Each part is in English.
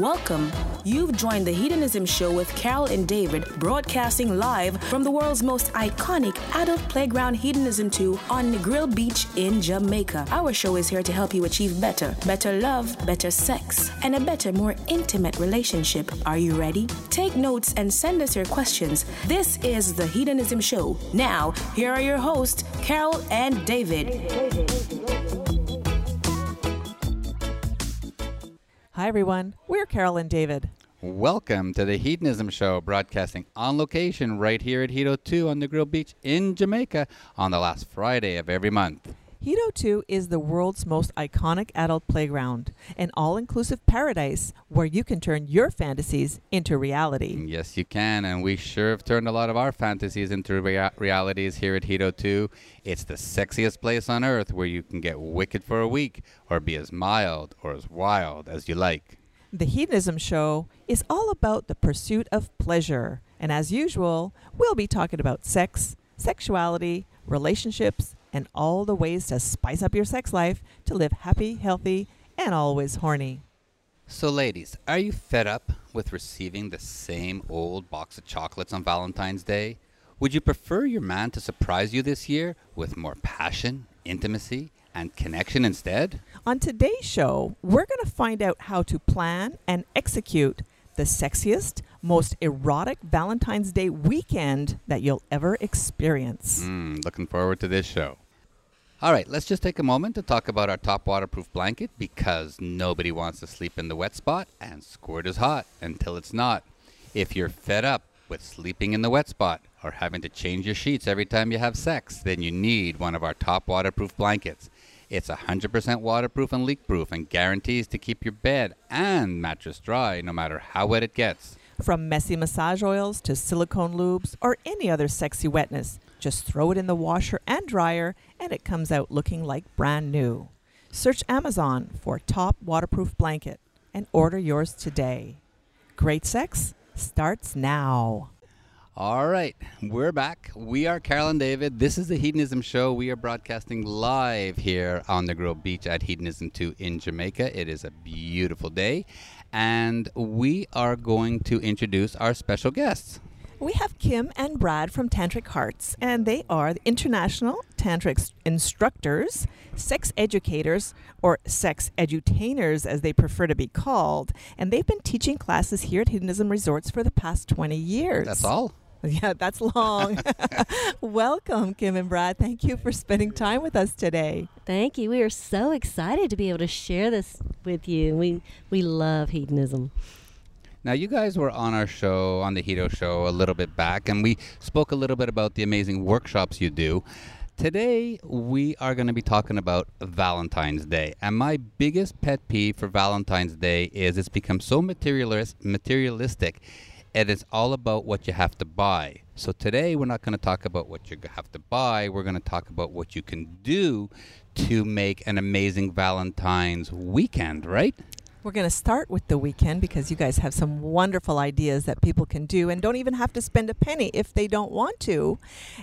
Welcome. You've joined the Hedonism Show with Carol and David, broadcasting live from the world's most iconic adult playground Hedonism 2 on Negril Beach in Jamaica. Our show is here to help you achieve better, better love, better sex, and a better, more intimate relationship. Are you ready? Take notes and send us your questions. This is the Hedonism Show. Now, here are your hosts, Carol and David. Hi, everyone. We're Carol and David. Welcome to the Hedonism Show, broadcasting on location right here at Hedo 2 on Negril Beach in Jamaica on the last Friday of every month. Hedo 2 is the world's most iconic adult playground, an all inclusive paradise where you can turn your fantasies into reality. Yes, you can, and we sure have turned a lot of our fantasies into rea- realities here at Hedo 2. It's the sexiest place on earth where you can get wicked for a week or be as mild or as wild as you like. The Hedonism Show is all about the pursuit of pleasure, and as usual, we'll be talking about sex, sexuality, relationships, and all the ways to spice up your sex life to live happy, healthy, and always horny. So, ladies, are you fed up with receiving the same old box of chocolates on Valentine's Day? Would you prefer your man to surprise you this year with more passion, intimacy, and connection instead? On today's show, we're going to find out how to plan and execute the sexiest, most erotic Valentine's Day weekend that you'll ever experience. Mm, looking forward to this show. All right, let's just take a moment to talk about our top waterproof blanket because nobody wants to sleep in the wet spot and squirt is hot until it's not. If you're fed up with sleeping in the wet spot or having to change your sheets every time you have sex, then you need one of our top waterproof blankets. It's 100% waterproof and leak proof and guarantees to keep your bed and mattress dry no matter how wet it gets. From messy massage oils to silicone lubes or any other sexy wetness, just throw it in the washer and dryer and it comes out looking like brand new. Search Amazon for Top Waterproof Blanket and order yours today. Great sex starts now. All right, we're back. We are Carol and David. This is the Hedonism Show. We are broadcasting live here on the Grove Beach at Hedonism 2 in Jamaica. It is a beautiful day, and we are going to introduce our special guests. We have Kim and Brad from Tantric Hearts, and they are the international tantric instructors, sex educators, or sex edutainers as they prefer to be called. And they've been teaching classes here at Hedonism Resorts for the past 20 years. That's all. Yeah, that's long. Welcome, Kim and Brad. Thank you for spending time with us today. Thank you. We are so excited to be able to share this with you. We we love hedonism. Now, you guys were on our show, on the Hedo show, a little bit back, and we spoke a little bit about the amazing workshops you do. Today, we are going to be talking about Valentine's Day. And my biggest pet peeve for Valentine's Day is it's become so materialis- materialistic and it's all about what you have to buy. So today, we're not going to talk about what you have to buy. We're going to talk about what you can do to make an amazing Valentine's weekend, right? We're going to start with the weekend because you guys have some wonderful ideas that people can do and don't even have to spend a penny if they don't want to.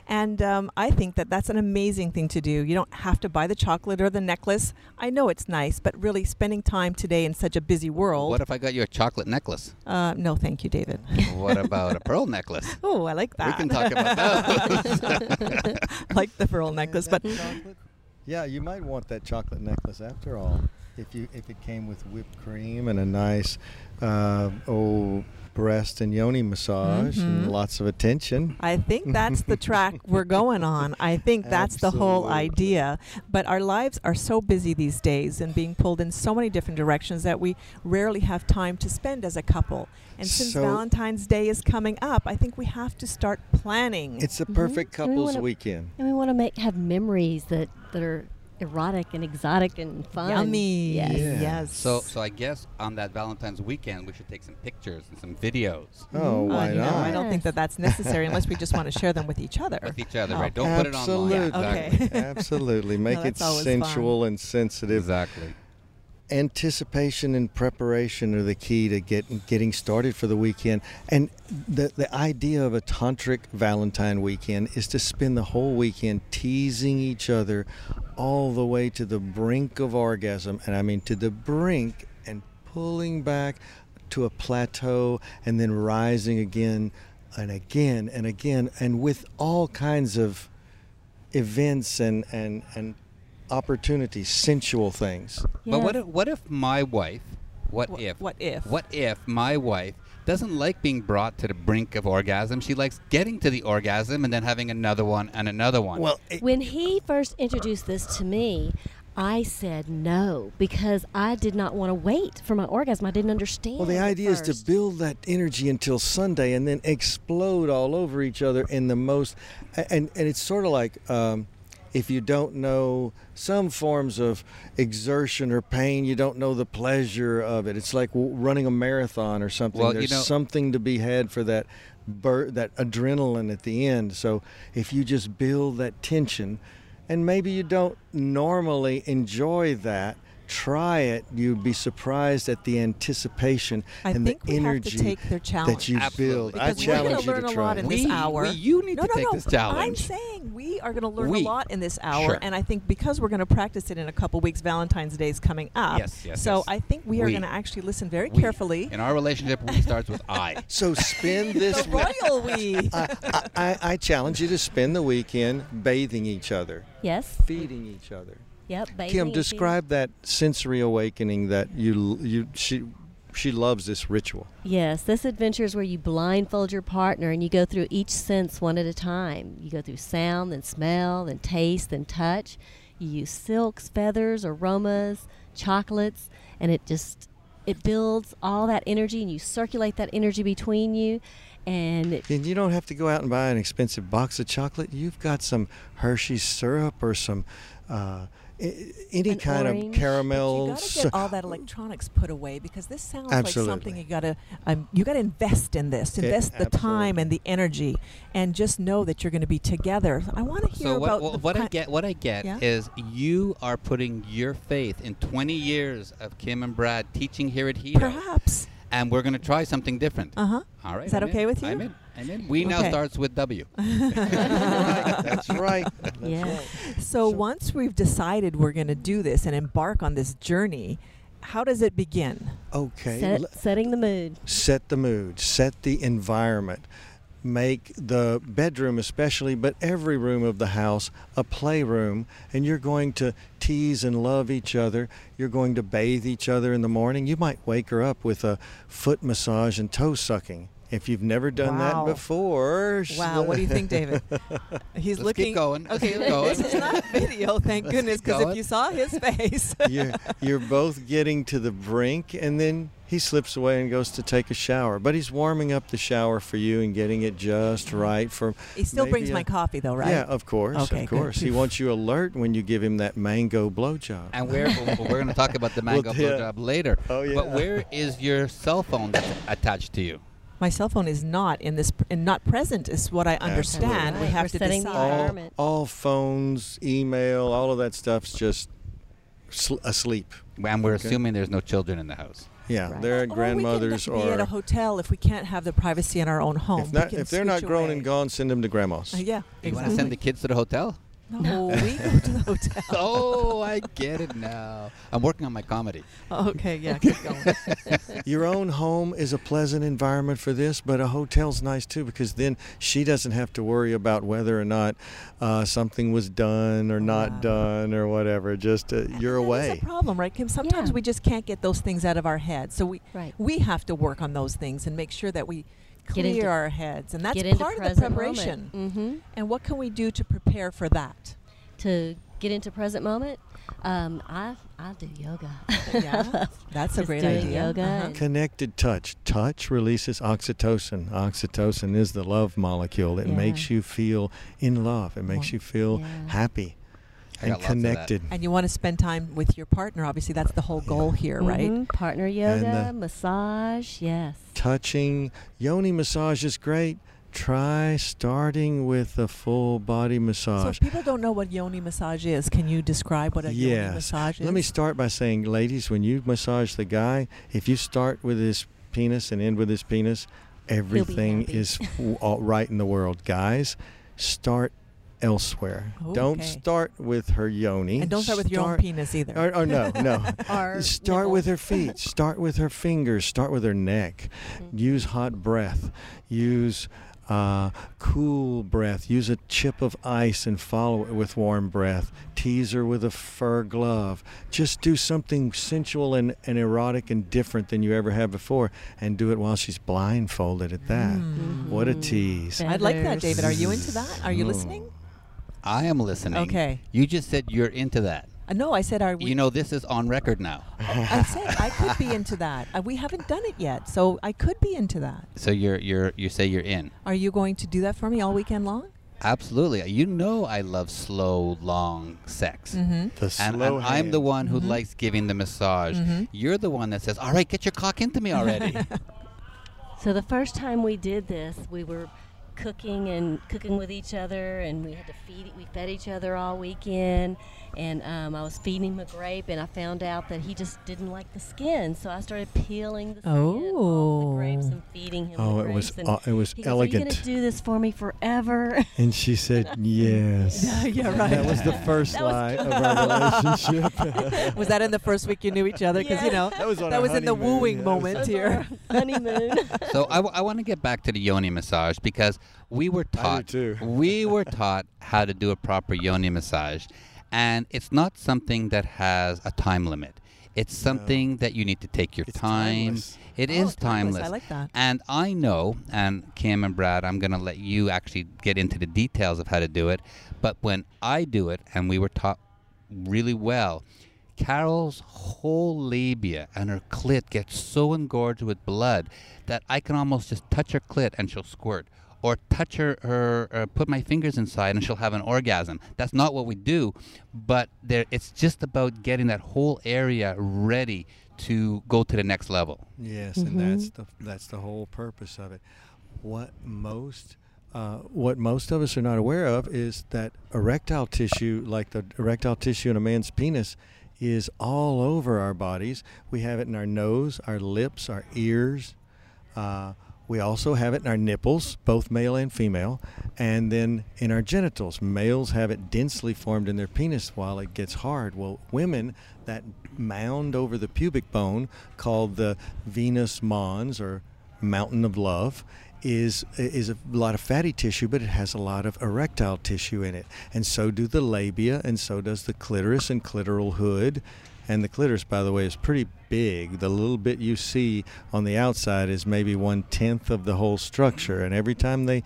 And um, I think that that's an amazing thing to do. You don't have to buy the chocolate or the necklace. I know it's nice, but really spending time today in such a busy world. What if I got you a chocolate necklace? Uh, no, thank you, David. what about a pearl necklace? Oh, I like that. We can talk about that. like the pearl necklace, but chocolate? Yeah, you might want that chocolate necklace after all. If you if it came with whipped cream and a nice uh, old breast and yoni massage Mhm. and lots of attention. I think that's the track we're going on. I think that's the whole idea. But our lives are so busy these days and being pulled in so many different directions that we rarely have time to spend as a couple. And since So- Valentine's Day is coming up, I think we have to start planning. It's a Mhm. perfect And we couples wanna- weekend. And we want to make have memories that that are erotic and exotic and fun. Yummy. Yes. Yeah. Yes. So, so I guess on that Valentine's weekend, we should take some pictures and some videos Oh, Uh, why no, not? I don't think that that's necessary unless we just want to share them with each other. with each other, Oh. right? Don't put it online. Absolutely. Okay. Absolutely. Make it that's always sensual and sensitive. Exactly. Anticipation and preparation are the key to get, getting started for the weekend. And the, the idea of a tantric Valentine weekend is to spend the whole weekend teasing each other all the way to the brink of orgasm. And I mean to the brink and pulling back to a plateau and then rising again and again and again and with all kinds of events and and and opportunities sensual things But what if, what if my wife? What, What- if? what if? What if my wife doesn't like being brought to the brink of orgasm? She likes getting to the orgasm and then having another one and another one. well it, When he first introduced this to me, I said no because I did not want to wait for my orgasm. I didn't understand. well the at idea is to build that energy until sunday and then explode all over each other in the most and and it's sort of like um, if you don't know some forms of exertion or pain, you don't know the pleasure of it. It's like running a marathon or something. Well, you There's know- something to be had for that bur- that adrenaline at the end. So if you just build that tension, and maybe you don't normally enjoy that. Try it. You'd be surprised at the anticipation I and think the we energy have to take their challenge. that you Absolutely. build. I Because we're challenge going you to learn a try. lot in it. this We- hour. we- you need no, to no, take no. this challenge. I'm saying we are going to learn We. a lot in this hour, Sure. and I think because we're going to practice it in a couple weeks, Valentine's Day is coming up. Yes, yes, So yes. I think we are going to actually listen very We. carefully. In our relationship, we starts with I. So spend this The week. royal we. I, I, I- I challenge you to spend the weekend bathing each other, Yes. feeding each other. Yep. Kim, describe that sensory awakening that you you she she loves this ritual. Yes, this adventure is where you blindfold your partner and you go through each sense one at a time. You go through sound, then smell, then taste, then touch. You use silks, feathers, aromas, chocolates, and it just it builds all that energy and you circulate that energy between you and it, And you don't have to go out and buy an expensive box of chocolate. You've got some Hershey's syrup or some uh, any An kind orange. of But caramel. you got to get all that electronics put away because this sounds Absolutely. like something you got to um, you got to invest in this, It- invest the time and the energy, and just know that you're going to be together. I want to hear So what, about what, the what I get, what I get Yeah? is you are putting your faith in 20 years of Kim and Brad teaching here at Hedo, Perhaps. and we're going to try something different. Uh huh. All right. Is that I'm okay in. with you? I'm in. I'm in. We now starts with W. That's right. That's Yeah. right. So, So- once we've decided we're going to do this and embark on this journey, how does it begin? Okay. set, l- setting the mood. set the mood, set the environment, make the bedroom, especially, but every room of the house, a playroom. And you're going to tease and love each other. You're going to bathe each other in the morning. You might wake her up with a foot massage and toe sucking. If you've never done Wow. that before, Wow, what do you think, David? He's Let's looking. keep going. Okay, keep going. this is not video, thank Let's goodness, because if you saw his face, you're, you're both getting to the brink, and then he slips away and goes to take a shower. But he's warming up the shower for you and getting it just right for. he still brings maybe my coffee, though, right? Yeah, of course, Okay, of good. course. He wants you alert when you give him that mango blowjob. And we're we're going to talk about the mango yeah. blowjob later. Oh, yeah. But where is your cell phone that's attached to you? My cell phone is not in this, and not present, is what I understand. We have we're to setting decide. all, all phones, email, all of that stuff's just sl- asleep. And we're Okay. assuming there's no children in the house. Yeah, Right. they're at Or grandmothers we can be at a hotel if we can't have the privacy in our own home. if not if they're not grown away. and gone, send them to grandma's. Uh, yeah, You want to send the kids to the hotel? No, we go to the hotel. oh, I get it now. I'm working on my comedy. okay, yeah, keep going. Your own home is a pleasant environment for this, but a hotel's nice too because then she doesn't have to worry about whether or not uh, something was done or Wow. not done or whatever. Just uh, you're away. That is away. a problem, right, Kim? Sometimes Yeah. we just can't get those things out of our heads. So we Right. we have to work on those things and make sure that we Get clear into- our heads, and that's Get into part of the preparation. Mm-hmm. And what can we do to prepare for that? To get into present moment, um, I I do yoga. Yeah, that's a Just great doing idea. yoga Uh-huh. Connected touch. Touch releases oxytocin. Oxytocin is the love molecule. It Yeah. makes you feel in love. It makes Wow. you feel Yeah. happy I and got lots of that. connected. And you want to spend time with your partner. Obviously, that's the whole goal here, right? Mhm. Partner yoga, the- massage, yes. Touching. Yoni massage is great. Try starting with a full body So massage. if people don't know what yoni massage is, can you describe what a yoni massage is? Let me start by saying, ladies, when you massage the guy, if you start with his penis and end with his penis, everything is all right in the world. Guys, start elsewhere. Don't Okay. start with her yoni. And don't start with your own penis either. Or, or no, no. Or Start with her feet. Start with her fingers. Start with her neck. Mm-hmm. Use hot breath. Use uh, cool breath. Use a chip of ice and follow it with warm breath. Tease her with a fur glove. Just do something sensual and, and erotic and different than you ever have before, and do it while she's blindfolded at that. Mm. What a tease. I'd like that, David. Are you into that? Are you Oh. listening? I am listening. Okay. You just said you're into that. Uh, no, I said, are we? You know, this is on record now. I said I could be into that. Uh, we haven't done it yet, so I could be into that. So you're you're you say you're in. Are you going to do that for me all weekend long? Absolutely. You know I love slow, long sex. Mm-hmm. The And, slow and I'm the one who Mhm. likes giving the massage. Mhm. You're the one that says, "All right, get your cock into me already." So the first time we did this, we were cooking and cooking with each other, and we had to feed. We fed each other all weekend, and um, I was feeding him a grape, and I found out that he just didn't like the skin, so I started peeling the skin off the grapes Oh. and feeding him. Oh, the it was grapes, and uh, it was he goes, Are you elegant. gonna do this for me forever? And she said, "Yes." Yeah, right. That was the first That lie of our relationship. was that in the first week you knew each other? Because you know That was on that was in the wooing yeah. moment That's here. honeymoon. so I, want to get back to the yoni massage because we were taught too. we were taught how to do a proper yoni massage, and it's not something that has a time limit. It's something that you need to take your It's time. timeless. It Oh, is timeless. timeless. I like that. And I know, and Kim and Brad, I'm going to let you actually get into the details of how to do it. But when I do it, and we were taught really well, Carol's whole labia and her clit gets so engorged with blood that I can almost just touch her clit and she'll squirt. Or touch her, her uh, put my fingers inside and she'll have an orgasm. That's not what we do, but there, it's just about getting that whole area ready to go to the next level. Yes, and that's the that's the whole purpose of it. What most uh, what most of us are not aware of is that erectile tissue, like the erectile tissue in a man's penis, is all over our bodies. We have it in our nose, our lips, our ears. Uh, we also have it in our nipples, both male and female, and then in our genitals. Males have it densely formed in their penis while it gets hard. Well, women, that mound over the pubic bone called the Venus mons or mountain of love is is a lot of fatty tissue, but it has a lot of erectile tissue in it, and so do the labia, and so does the clitoris and clitoral hood. And the clitoris, by the way, is pretty big. The little bit you see on the outside is maybe one tenth of the whole structure. And every time they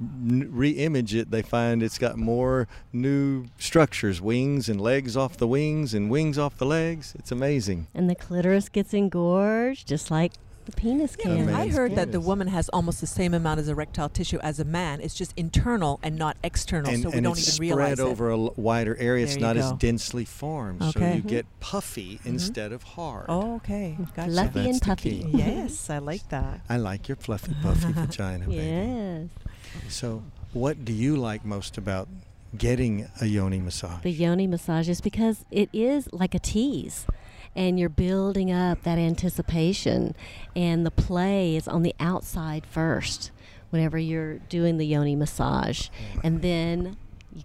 re-image it, they find it's got more new structures, wings and legs off the wings and wings off the legs. It's amazing. and the clitoris gets engorged, just like the penis Yeah, can. man. I man's heard that the woman has almost the same amount of erectile tissue as a man. It's just internal and not external, and so we and don't it's even realize it. spread over a l- wider area. It's There you not as go. densely formed, so Okay. you Mhm. get puffy instead of hard. Oh, okay. Gotcha. Fluffy That's and puffy. yes, I like that. I like your fluffy, puffy vagina, baby. Yes. So, what do you like most about getting a yoni massage? the yoni massage is because it is like a tease and you're building up that anticipation and the play is on the outside first whenever you're doing the yoni massage and then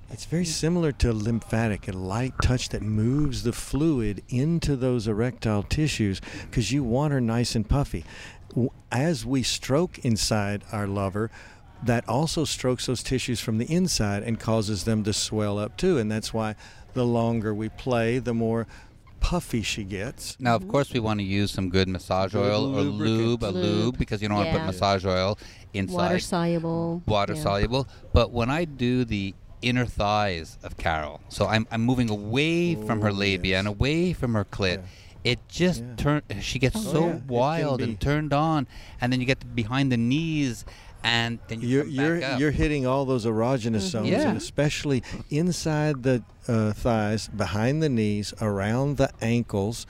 It's very similar to lymphatic, a light touch that moves the fluid into those erectile tissues because you want her nice and puffy. As we stroke inside our lover, that also strokes those tissues from the inside and causes them to swell up too. And that's why the longer we play, the more puffy she gets. Now, of mm-hmm. course, we want to use some good massage Good oil or lube, a lube, Lube. because you don't want to put Yeah. massage oil inside. water soluble water yeah. soluble. But when I do the inner thighs of Carol, so I'm, I'm moving away from her Oh, labia yes. and away from her clit. Yeah. It just Yeah. turn. She gets Oh, so yeah. It can wild be- and turned on, and then you get behind the knees, and then you You're come you're up. you're hitting all those erogenous zones, Yeah. and especially inside the uh, thighs, behind the knees, around the ankles,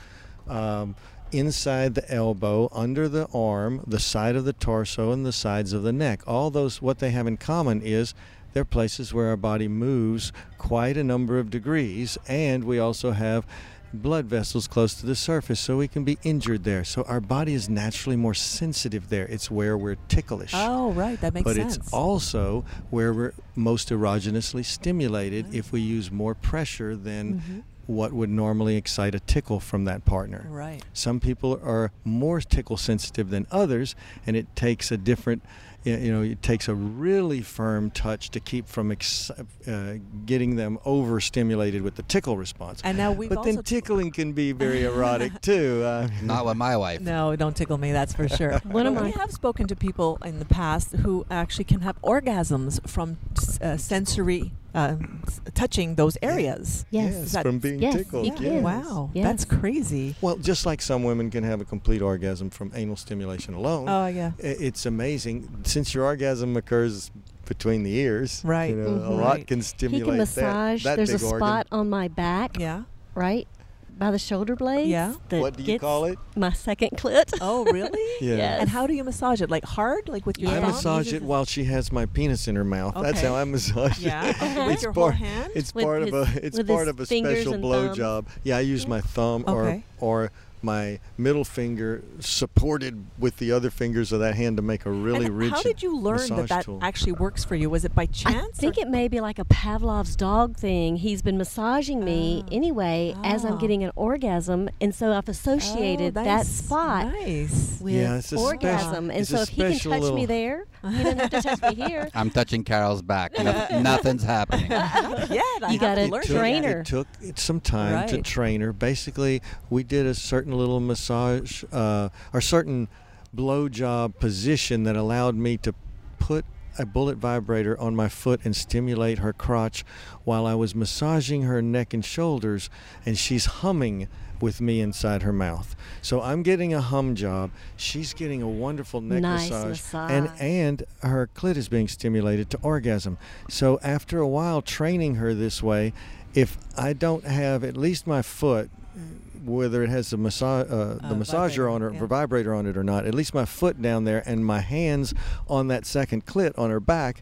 um, inside the elbow, under the arm, the side of the torso, and the sides of the neck. All those, what they have in common is they're places where our body moves quite a number of degrees, and we also have blood vessels close to the surface, so we can be injured there. So our body is naturally more sensitive there. It's where we're ticklish. Oh, right. That makes but sense. But it's also where we're most erogenously stimulated Right. if we use more pressure than Mhm. what would normally excite a tickle from that partner. Right. Some people are more tickle sensitive than others, and it takes a different, you know, it takes a really firm touch to keep from ex- uh, getting them overstimulated with the tickle response. And now we've but then tickling can be very erotic too. Uh, Not with my wife. No, don't tickle me. That's for sure. One of we have spoken to people in the past who actually can have orgasms from uh, sensory um, s- touching those areas. Yes. yes, that- from being yes, tickled. you yes. Wow, Yes. that's crazy. Well, just like some women can have a complete orgasm from anal stimulation alone. Oh yeah. it's amazing since your orgasm occurs between the ears. Right. You know, a Mhm. lot Right. can He stimulate can that- massage. that, There's a big organ. spot on my back, Yeah. right by the shoulder blades. Yeah. that What do you call it? My second clit. Oh really? Yeah. Yes. And how do you massage it? Like hard, like with your I Yeah. thumb? massage it while she has my penis in her mouth. That's how I massage Yeah. it. With it's your whole part, hand? It's With part of a it's part of a special and blow thumb. job. Yeah, I use my thumb Okay. or or my middle finger supported with the other fingers of that hand to make a really and rich How did you learn that that tool. actually works for you? Was it by chance? I think or- it may be like a Pavlov's dog thing. He's been massaging me Ah. anyway as I'm getting an orgasm, and so I've associated Oh, that spot Nice. with Yeah, it's a special- orgasm. and it's so a if he can special touch me there, he doesn't have to touch me here. I'm touching Carol's back. No- nothing's happening. yeah. I You have gotta to learn It took, train her. it took it some time to train her. Basically, we did a certain little massage uh, or certain blow job position that allowed me to put a bullet vibrator on my foot and stimulate her crotch while I was massaging her neck and shoulders, and she's humming with me inside her mouth. So I'm getting a hum job. She's getting a wonderful neck Nice massage, and and her clit is being stimulated to orgasm. So after a while training her this way, if I don't have at least my foot, whether it has the massage uh, the Uh, massager vibrator, on it, yeah. or vibrator on it or not, at least my foot down there and my hands on that second clit on her back.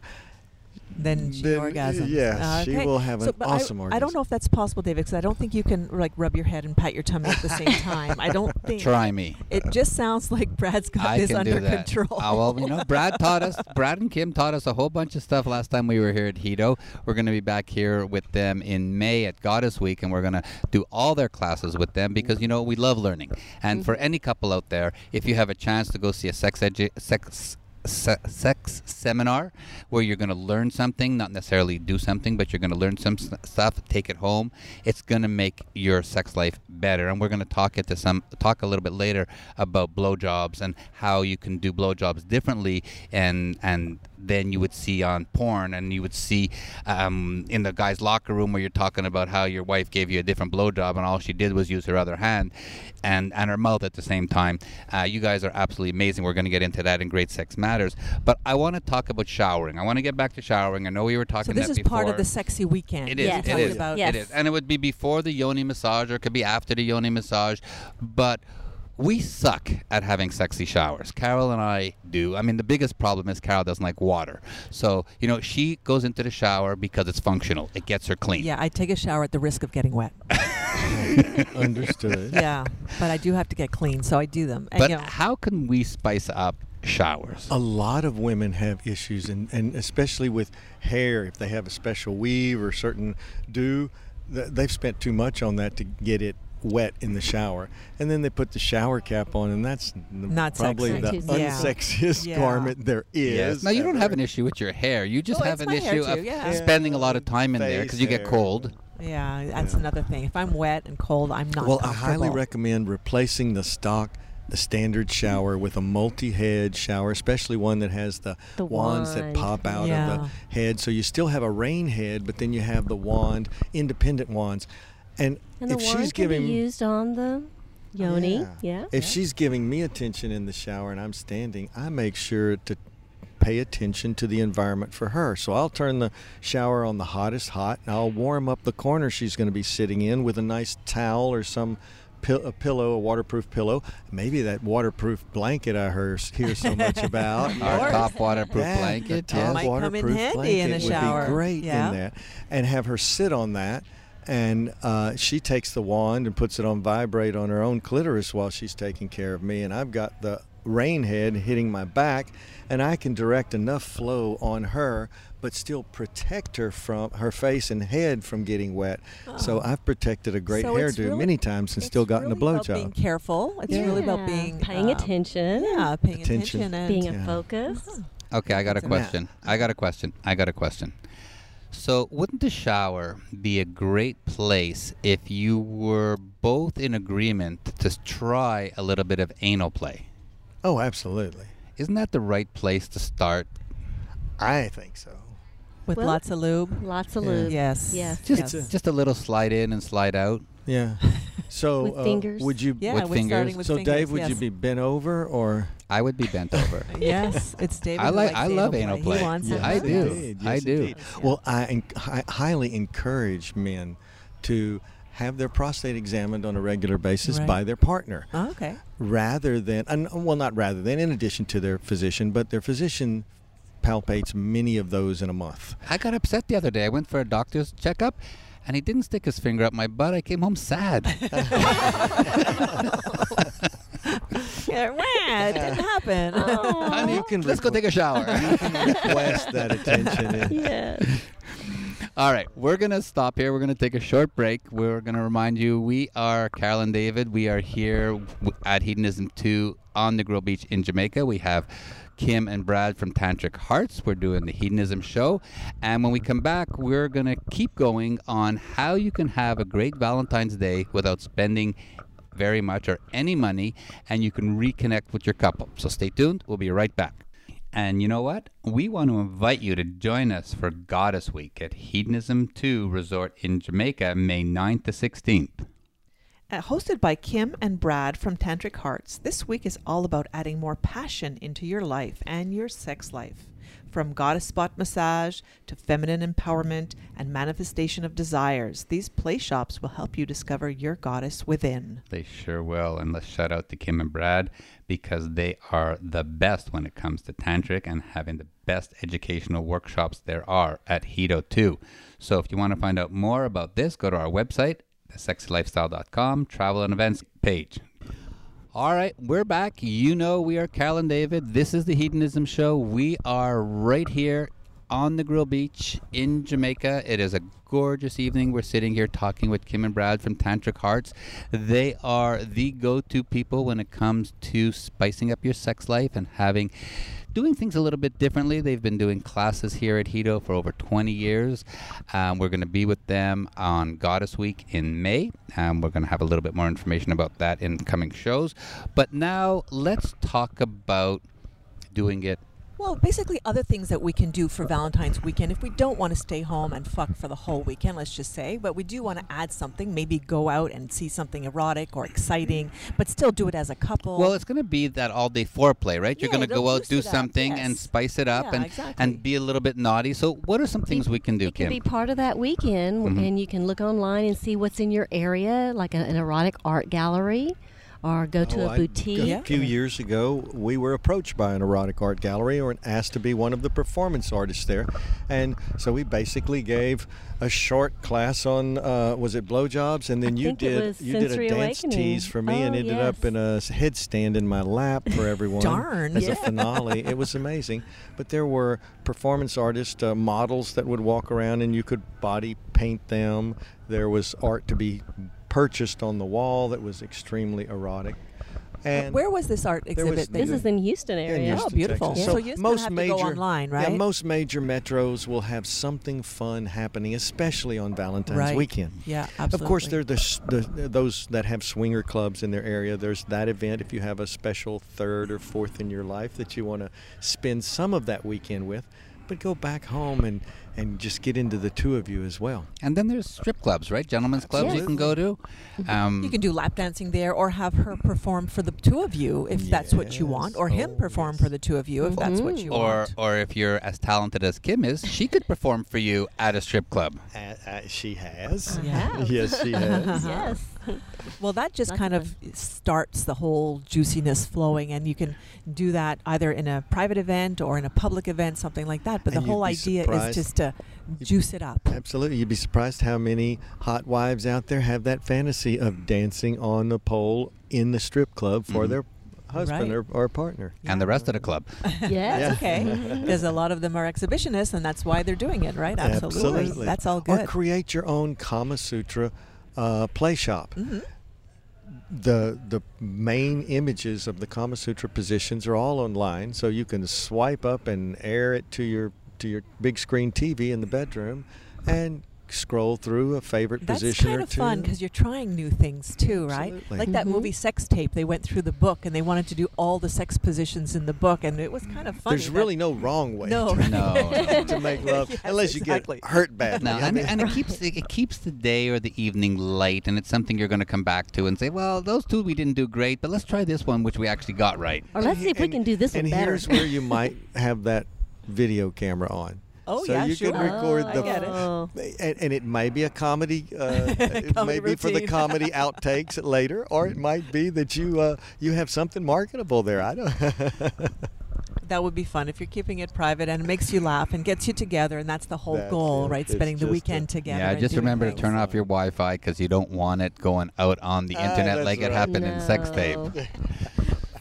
Then she Then, orgasms. yeah, she Okay. will have So, an awesome I- awesome I, don't know if that's possible, David, because I don't think you can like rub your head and pat your tummy at the same time. I don't think. Try me. It just sounds like Brad's got I this can under do that. control. Uh, well, you know, Brad taught us. Brad and Kim taught us a whole bunch of stuff last time we were here at Hedo. We're going to be back here with them in May at Goddess Week, and we're going to do all their classes with them because you know we love learning. And for any couple out there, if you have a chance to go see a sex edu- sex se- sex seminar where you're going to learn something, not necessarily do something, but you're going to learn some stuff, take it home. It's going to make your sex life better. And we're going to talk into some talk a little bit later about blowjobs and how you can do blowjobs differently and and than you would see on porn and you would see um, in the guy's locker room where you're talking about how your wife gave you a different blowjob and all she did was use her other hand and and her mouth at the same time. Uh, you guys are absolutely amazing. We're going to get into that in Great Sex Matters. But I want to talk about showering. I want to get back to showering. I know we were talking so this is before. part of the sexy weekend. It is. Yes. It is. Yes. It is. And it would be before the yoni massage or it could be after the yoni massage. But we suck at having sexy showers. Carol and I do. I mean, the biggest problem is Carol doesn't like water. So, you know, she goes into the shower because it's functional. It gets her clean. Yeah, I take a shower at the risk of getting wet. Understood. yeah, but I do have to get clean, so I do them. And, But you know, how can we spice up showers? A lot of women have issues, and, and especially with hair, if they have a special weave or certain do, they've spent too much on that to get it wet in the shower. And then they put the shower cap on, and that's Not probably sexy. the Yeah. unsexiest Yeah. garment there is. Yes. Now you don't have an issue with your hair. You just Oh, have it's an my hair issue too, of yeah. spending a lot of time in there because you get hair. cold. yeah, that's Yeah. another thing. If I'm wet and cold, I'm not. Well, I highly comfortable. recommend replacing the stock, the standard shower with a multi-head shower, especially one that has the, The wands that wand. pop out of the head. So you still have a rain head, but then you have the wand, independent wands. And, And if wand she's giving be used on the yoni. Yeah. if she's giving me attention in the shower and I'm standing, I make sure to pay attention to the environment for her. So I'll turn the shower on the hottest hot and I'll warm up the corner she's going to be sitting in with a nice towel or some a pillow, a waterproof pillow, maybe that waterproof blanket I hear, hear so much about. Our top waterproof Yeah, blanket. the yes. top Might come in handy blanket in a would shower. be great Yeah. in that, and have her sit on that. And uh, she takes the wand and puts it on vibrate on her own clitoris while she's taking care of me, and I've got the rain head hitting my back, and I can direct enough flow on her, but still protect her from her face and head from getting wet. So I've protected a great So hairdo really- many times and still gotten really a about Being blowjob. careful. It's really about being paying um, attention. Yeah, paying Attention. attention and being Yeah. a focus. Okay, I got a question. I got a question. I got a question. So, wouldn't the shower be a great place if you were both in agreement to try a little bit of anal play? Oh, absolutely. Isn't that the right place to start? I think so. with Well, lots of lube. Lots of Yeah. lube. Yes. Yes. Just Yes. just a little slide in and slide out. Yeah. So With uh, fingers? would you? Yeah, With with fingers. starting with so fingers, Dave, would yes. you be bent over or? I would be bent over. Yes, it's David. I like- I love anal anal play. He wants Yes, it. I do. Indeed, I do. indeed. Well, I, en- I highly encourage men to have their prostate examined on a regular basis Right. by their partner, Oh, okay. rather than, and, well, not rather than, in addition to their physician, but their physician palpates many of those in a month. I got upset the other day. I went for a doctor's checkup, and he didn't stick his finger up my butt. I came home sad. Yeah, wah, it didn't happen. Honey, You can let's go take a shower. You can request that attention. and- Yes. All right, we're going to stop here. We're going to take a short break. We're going to remind you we are Carol and David. We are here w- at Hedonism 2 on Negril Beach in Jamaica. We have Kim and Brad from Tantric Hearts. We're doing the Hedonism show. And when we come back, we're going to keep going on how you can have a great Valentine's Day without spending very much or any money and you can reconnect with your couple. So stay tuned. We'll be right back. And you know what? We want to invite you to join us for Goddess Week at Hedonism 2 Resort in Jamaica, May 9th to 16th. Uh, hosted by Kim and Brad from Tantric Hearts, this week is all about adding more passion into your life and your sex life. From goddess spot massage to feminine empowerment and manifestation of desires, these play shops will help you discover your goddess within. They sure will. And let's shout out to Kim and Brad because they are the best when it comes to tantric and having the best educational workshops there are at Hedo 2. So if you want to find out more about this, go to our website, thesexylifestyle.com, travel and events page. All right, we're back. You know we are Cal and David. This is the Hedonism Show. We are right here on Negril Beach in Jamaica. It is a gorgeous evening. We're sitting here talking with Kim and Brad from Tantric Hearts. They are the go-to people when it comes to spicing up your sex life and having doing things a little bit differently. They've been doing classes here at Hedo for over 20 years. Um, we're going to be with them on Goddess Week in May. Um, we're going to have a little bit more information about that in coming shows. But now let's talk about doing it. Well, basically, other things that we can do for Valentine's weekend if we don't want to stay home and fuck for the whole weekend, let's just say, but we do want to add something, maybe go out and see something erotic or exciting, but still do it as a couple. Well, it's going to be that all day foreplay, right? You're Yeah, going to go out, do it up, something, and spice it up, Yeah, and exactly. and be a little bit naughty. So, what are some things we can do, It can Kim? be part of that weekend, Mhm. and you can look online and see what's in your area, like a, an erotic art gallery, or go to Oh, a I- boutique. Yeah. A few years ago, we were approached by an erotic art gallery or asked to be one of the performance artists there, and so we basically gave a short class on uh, was it blowjobs, and then I you did you did a dance awakening. tease for me, and Oh, ended up yes. in a s- headstand in my lap for everyone. Darn, As yeah. a finale, it was amazing. But there were performance artist uh, models that would walk around, and you could body paint them. There was art to be purchased on the wall that was extremely erotic. And Where was this art there was- exhibit? This is in Houston area. in Oh, beautiful. Yeah. So, So you just kinda most have to major go online, Yeah, right? most major metros will have something fun happening, especially on Valentine's Right. weekend. Yeah, absolutely. Of course, there are the, the those that have swinger clubs in their area. There's that event if you have a special third or fourth in your life that you want to spend some of that weekend with. But go back home and, and just get into the two of you as well. and then there's strip clubs, right? Gentlemen's clubs you can go to. Um, You can do lap dancing there, or have her perform for the two of you if that's what you want, Yes. or him Oh, perform yes. for the two of you if that's what you or want. or if you're as talented as Kim is, she could perform for you at a strip club. Uh, uh, she has. I yes, she has. yes. Well, that just Lots kind of of starts the whole juiciness flowing, and you can do that either in a private event or in a public event, something like that. But And the whole be idea is just to to juice it up. Absolutely. You'd be surprised how many hot wives out there have that fantasy of dancing on the pole in the strip club for Mhm. their husband Right. or, or partner. And the rest of the club. Yes. Yeah. Okay, because a lot of them are exhibitionists, and that's why they're doing it, right? Absolutely. That's all good. Or good. create your own Kama Sutra uh, play shop. Mhm. The the main images of the Kama Sutra positions are all online, so you can swipe up and air it to your to your big screen TV in the bedroom, and scroll through a favorite That's position kind or of two. fun because you're trying new things too, right? Absolutely. Like that Mhm. movie Sex Tape. They went through the book and they wanted to do all the sex positions in the book, and it was kind of funny. There's really no wrong way no, to. No, to make love, Yes, unless you exactly. get hurt badly. No, I and, mean- and it keeps it, it keeps the day or the evening light, and it's something you're going to come back to and say, "Well, those two we didn't do great, but let's try this one, which we actually got right." Or let's see if we can do this and one better. here's where you might have that video camera on. Oh so yeah, you sure. can record Oh, I the get it. Oh. and, and it may be a comedy, uh, it may be for the comedy outtakes later, or it might be that you uh, you have something marketable there. I don't. That would be fun if you're keeping it private and it makes you laugh and gets you together, and that's the whole That's goal, it. right? It's Spending the just a- weekend together. yeah, just doing remember to turn off your Wi-Fi because you don't want it going out on the Ah, internet that's like it right. happened in sex tape.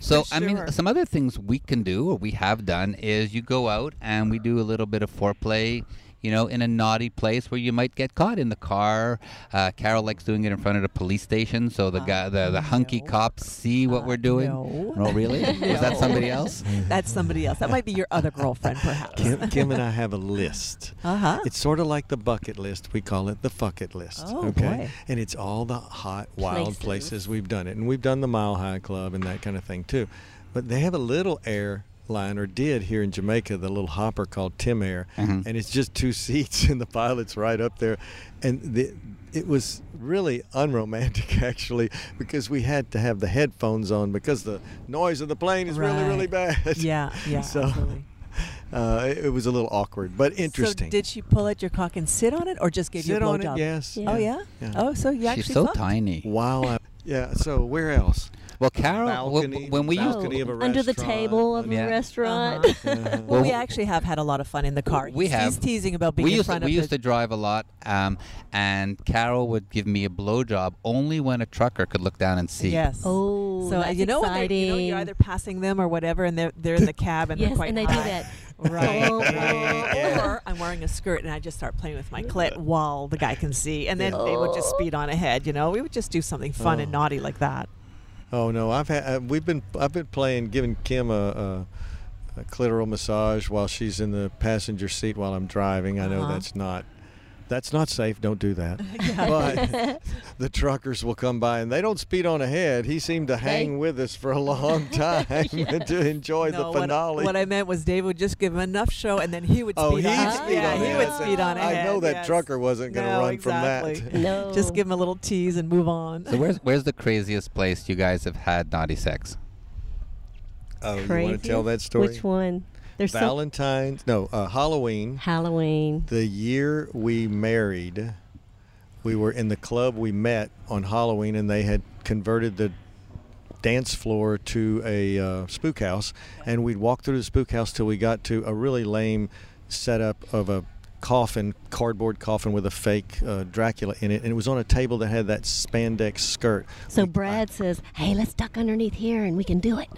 So, For I mean, some other things we can do or we have done is you go out and we do a little bit of foreplay. You know, in a naughty place where you might get caught in the car. Uh, Carol likes doing it in front of the police station, so the Uh, guy, the, the hunky cops see what Uh, we're doing. no. No, really? Was that somebody else? That's somebody else. That might be your other girlfriend, perhaps. Kim, Kim and I have a list. Uh huh. It's sort of like the bucket list. We call it the fuck it list. Oh, okay. boy. And it's all the hot, wild Places. places. we've done it. And we've done the Mile High Club and that kind of thing too. But they have a little airline, or did here in Jamaica, the little hopper called Tim Air. Mhm. And it's just two seats and the pilot's right up there. And the, it was really unromantic actually because we had to have the headphones on because the noise of the plane is really, really bad. Yeah, yeah, so absolutely. uh, it, it was a little awkward, but interesting. So did she pull out your cock and sit on it, or just give you a Sit on blowjob? it, yes. Yeah. Oh yeah? Yeah. Oh, so you actually She's so fucked? tiny. Wow. I, yeah, so where else? Well, Carol, Balcony- when we used balcony of a under the table of Yeah. a restaurant. Uh-huh. Well, we actually have had a lot of fun in the car. we He's- have. He's teasing about being we in used to, front we used to drive a lot, um, and Carol would give me a blowjob only when a trucker could look down and see. Yes. Oh, So uh, that's you know when they're, exciting. you know you're either passing them or whatever, and they're they're in the cab and yes, they're quite and they high. do that. Right. Oh, Yeah. Or I'm wearing a skirt and I just start playing with my clit while the guy can see, and then they would just speed on ahead. You know, we would just do something fun and Oh. naughty like that. Oh no, I've had uh, we've been I've been playing giving Kim a, a, a clitoral massage while she's in the passenger seat while I'm driving. I know Uh-huh. that's not that's not safe. Don't do that. But the truckers will come by and they don't speed on ahead. He seemed to hang They- with us for a long time to enjoy No, the what- finale. What, I meant was Dave would just give him enough show, and then he would oh, speed he'd on. speed yeah, on he ahead. would speed on ahead. I know that yes. trucker wasn't going to No, run exactly. from that. No. Just give him a little tease and move on. So where's where's the craziest place you guys have had naughty sex? Oh, you want to tell that story? Which one? There's so Valentine's, no, uh, Halloween. Halloween. The year we married, we were in the club we met on Halloween, and they had converted the dance floor to a uh, spook house. And we'd walk through the spook house till we got to a really lame setup of a coffin, cardboard coffin with a fake uh, Dracula in it. And it was on a table that had that spandex skirt. So We- Brad says, "Hey, let's duck underneath here, and we can do it."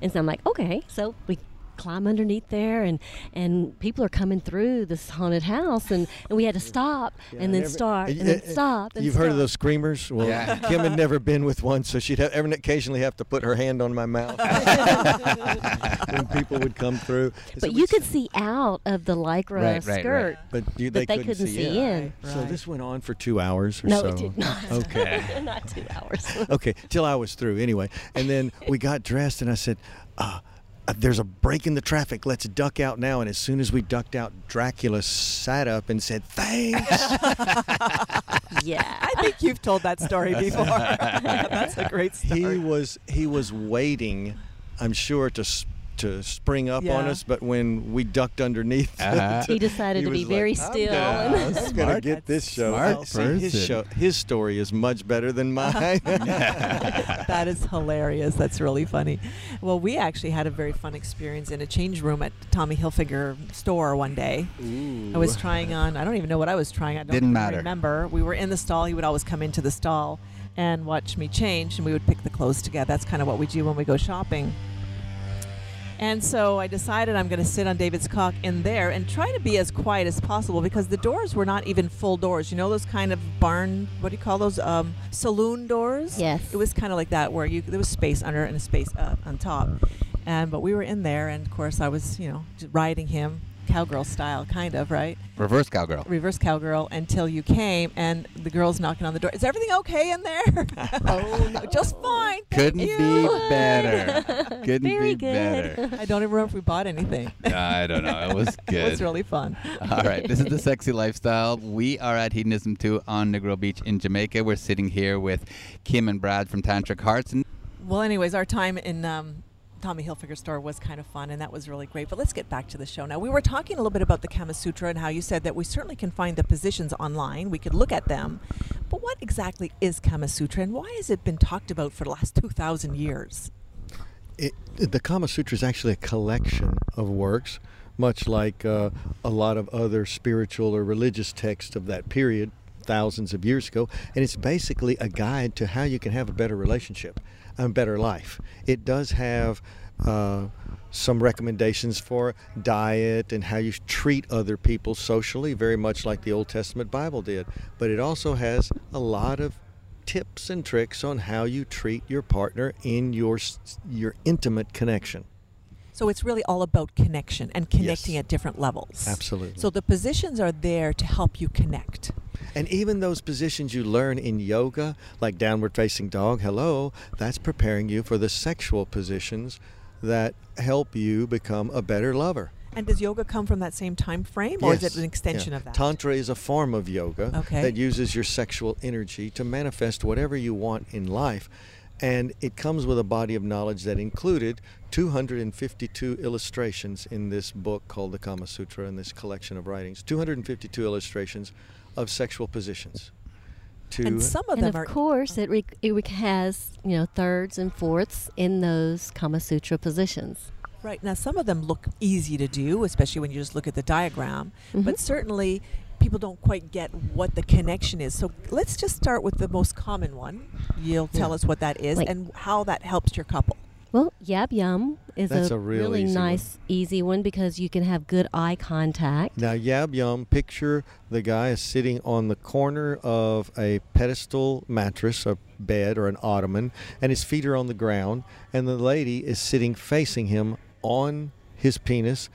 And so I'm like, "Okay." So we climb underneath there, and and people are coming through this haunted house, and, and we had to stop and then every- start and- and then and- stop. And You've heard of those screamers? Well, Yeah. Kim had never been with one, so she'd have, every, occasionally have to put her hand on my mouth when people would come through. But we'd you could see out of the lycra Right, right, right. skirt, but you, but they, they couldn't, couldn't see in. So Right. this went on for two hours or No, so. it did not. Okay. not two hours. okay, till I was through anyway. And then we got dressed, and I said, uh, Uh, "There's a break in the traffic. Let's duck out now." And as soon as we ducked out, Dracula sat up and said, "Thanks." yeah. I think you've told that story before. That's a great story. he was he was waiting, I'm sure, to s- to spring up on us, but when we ducked underneath, Uh-huh. He decided he to be was like, very "I'm still. gonna- and- I'm gonna get this show. Smart see, his show, his story is much better than mine. that is hilarious. That's really funny. Well, we actually had a very fun experience in a change room at Tommy Hilfiger store one day. I was trying on. I don't even know what I was trying. I don't Didn't matter. remember. We were in the stall. He would always come into the stall and watch me change, and we would pick the clothes together. That's kind of what we do when we go shopping. And so I decided I'm going to sit on David's cock in there and try to be as quiet as possible because the doors were not even full doors. You know those kind of barn, what do you call those? Um, saloon doors. Yes. It was kind of like that where you there was space under and a space uh, on top. And but we were in there, and of course I was, you know, riding him cowgirl style, kind of right Reverse cowgirl. reverse cowgirl until you came and the girl's knocking on the door. Is everything okay in there? oh, no. just fine. thank Couldn't you." be better. Couldn't Very be good. better. I don't even remember if we bought anything. I don't know. It was good. It was really fun. All right, this is the sexy lifestyle. We are at Hedonism 2 on Negril Beach in Jamaica. We're sitting here with Kim and Brad from Tantric Hearts. And Well, anyways, our time in um, Tommy Hilfiger store was kind of fun, and that was really great. But let's get back to the show now. We were talking a little bit about the Kama Sutra and how you said that we certainly can find the positions online. We could look at them. But what exactly is Kama Sutra, and why has it been talked about for the last 2,000 years? it, the Kama Sutra is actually a collection of works, much like uh, a lot of other spiritual or religious texts of that period, thousands of years ago. And it's basically a guide to how you can have a better relationship, a better life. It does have uh, some recommendations for diet and how you treat other people socially, very much like the Old Testament Bible did. But it also has a lot of tips and tricks on how you treat your partner in your your intimate connection. So it's really all about connection and connecting Yes. at different levels. Absolutely. So the positions are there to help you connect. And even those positions you learn in yoga, like downward facing dog, hello, that's preparing you for the sexual positions that help you become a better lover. And does yoga come from that same time frame, or is it an extension Yeah. of that? Tantra is a form of yoga Okay. that uses your sexual energy to manifest whatever you want in life. And it comes with a body of knowledge that included 252 illustrations in this book called the Kama Sutra in this collection of writings. 252 illustrations of sexual positions. To and some of and them of are course, it, re- it has you know thirds and fourths in those Kama Sutra positions. right now. Some of them look easy to do, especially when you just look at the diagram. But Mhm. certainly, people don't quite get what the connection is. So let's just start with the most common one. You'll tell Yeah. us what that is Like- and how that helps your couple. Well, Yab Yum is That's a, a real really easy one. nice, easy one because you can have good eye contact. Now, Yab Yum, picture the guy is sitting on the corner of a pedestal mattress, a bed, or an ottoman, and his feet are on the ground, and the lady is sitting facing him on his penis,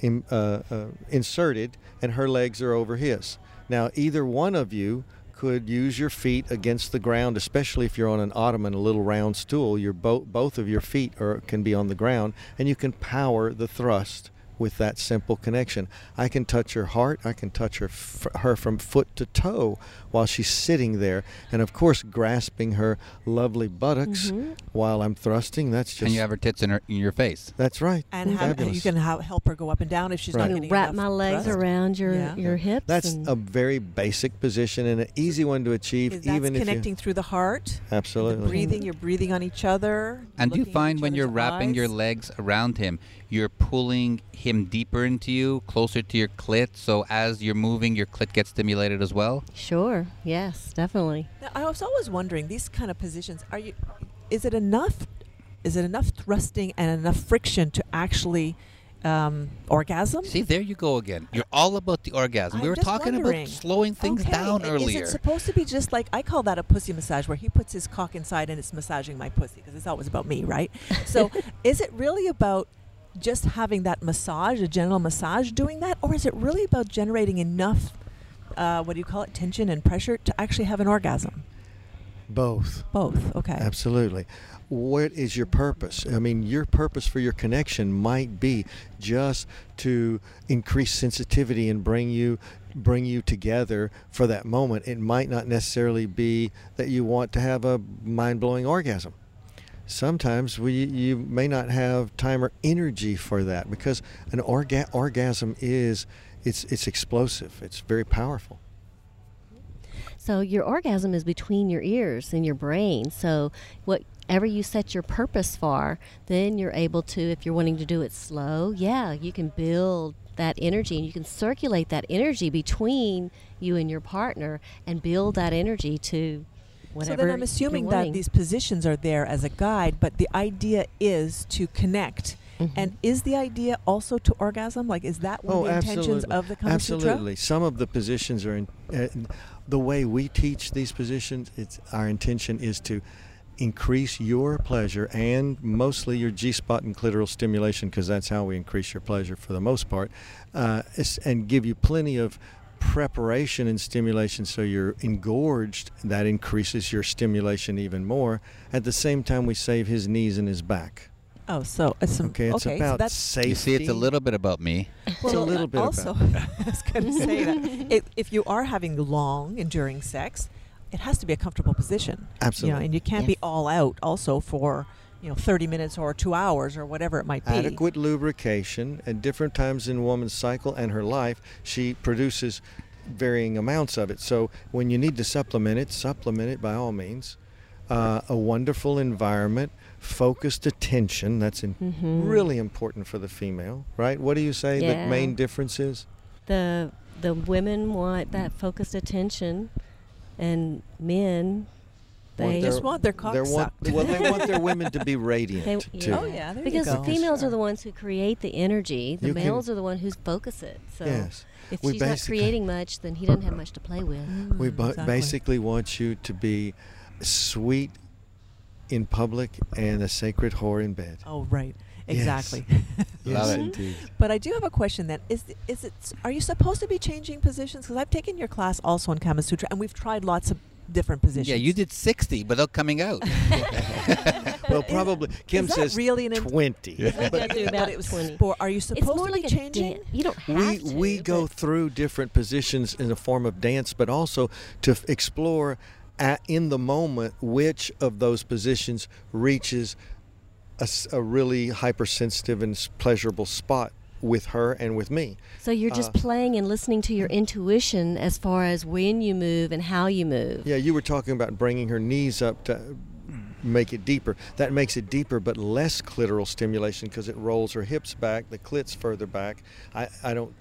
in, uh, uh, inserted, and her legs are over his. Now, either one of you could use your feet against the ground, especially if you're on an ottoman, a little round stool. Your bo- both of your feet are, can be on the ground, and you can power the thrust with that simple connection. I can touch her heart. I can touch her f- her from foot to toe while she's sitting there, and of course grasping her lovely buttocks Mhm. while I'm thrusting. That's just and you have her tits in, her, in your face. that's right. And have, you can ha- help her go up and down if she's Right. not You getting wrap my legs thrust. around your Yeah. your hips. That's and a very basic position and an easy one to achieve, that's even if connecting you through the heart. absolutely. The breathing, you're breathing on each other. And do you find when you're other's wrapping your legs around him, you're pulling him deeper into you, closer to your clit, so as you're moving, your clit gets stimulated as well? sure, yes, definitely. Now, I was always wondering these kind of positions. Are you? Is it enough? Is it enough thrusting and enough friction to actually um, orgasm? See, there you go again. You're all about the orgasm. we I'm were talking wondering. about slowing things Okay, down i- earlier. Is it supposed to be just like I call that a pussy massage, where he puts his cock inside and it's massaging my pussy because it's always about me, right? So, is it really about just having that massage, a genital massage, doing that, or is it really about generating enough? Uh, what do you call it? Tension and pressure to actually have an orgasm. Both. Both. Okay. Absolutely. What is your purpose? I mean, your purpose for your connection might be just to increase sensitivity and bring you bring you together for that moment. It might not necessarily be that you want to have a mind-blowing orgasm. Sometimes we you may not have time or energy for that because an orga- orgasm is it's it's explosive. It's very powerful. So your orgasm is between your ears and your brain. So whatever you set your purpose for, then you're able to, if you're wanting to do it slow, yeah, you can build that energy and you can circulate that energy between you and your partner and build that energy to whatever. so then I'm assuming that these positions are there as a guide, but the idea is to connect. Mhm. And is the idea also to orgasm? Like, is that one oh, of the intentions of the Kama absolutely. Sutra? Some of the positions are in uh, the way we teach these positions. It's our intention is to increase your pleasure and mostly your G spot and clitoral stimulation because that's how we increase your pleasure for the most part, uh, and give you plenty of preparation and stimulation so you're engorged that increases your stimulation even more. At the same time we save his knees and his back. Oh, so it's some, okay it's so about that's safety. You see, it's a little bit about me. it's a little uh, bit also, about I was going to say that if, if you are having long, enduring sex, it has to be a comfortable position. You absolutely. know, and you can't be all out also for you know 30 minutes or two hours or whatever it might be. adequate lubrication at different times in a woman's cycle and her life she produces varying amounts of it. So when you need to supplement it supplement it by all means. Uh, a wonderful environment focused attention that's in Mhm. really important for the female right? What do you say the main difference is? The the women want that focused attention, and men they their- just want their cock they want, well they want their women to be radiant They- too yeah. Oh yeah, there because you the females Sure. are the ones who create the energy. The You can- males are the ones who focus it. So yes if We she's not creating much, then he doesn't have much to play with. we Mm, bu- exactly. basically want you to be sweet in public and a sacred whore in bed Oh right, Yes. exactly. Love it. indeed. But I do have a question. Then is is it? Are you supposed to be changing positions? Because I've taken your class also in Kama Sutra, and we've tried lots of different positions. Yeah, you did 60 without coming out. Well, probably Kim says really an twenty. We go through But it was 20. sport. Are you supposed It's more to like be a changing? dan- You don't have we to. we go through different positions in the form of dance, but also to f- explore at, in the moment which of those positions reaches a really hypersensitive and pleasurable spot with her and with me. So you're just uh, playing and listening to your intuition as far as when you move and how you move. Yeah, you were talking about bringing her knees up to make it deeper. That makes it deeper, but less clitoral stimulation because it rolls her hips back, the clit's further back. I, I don't.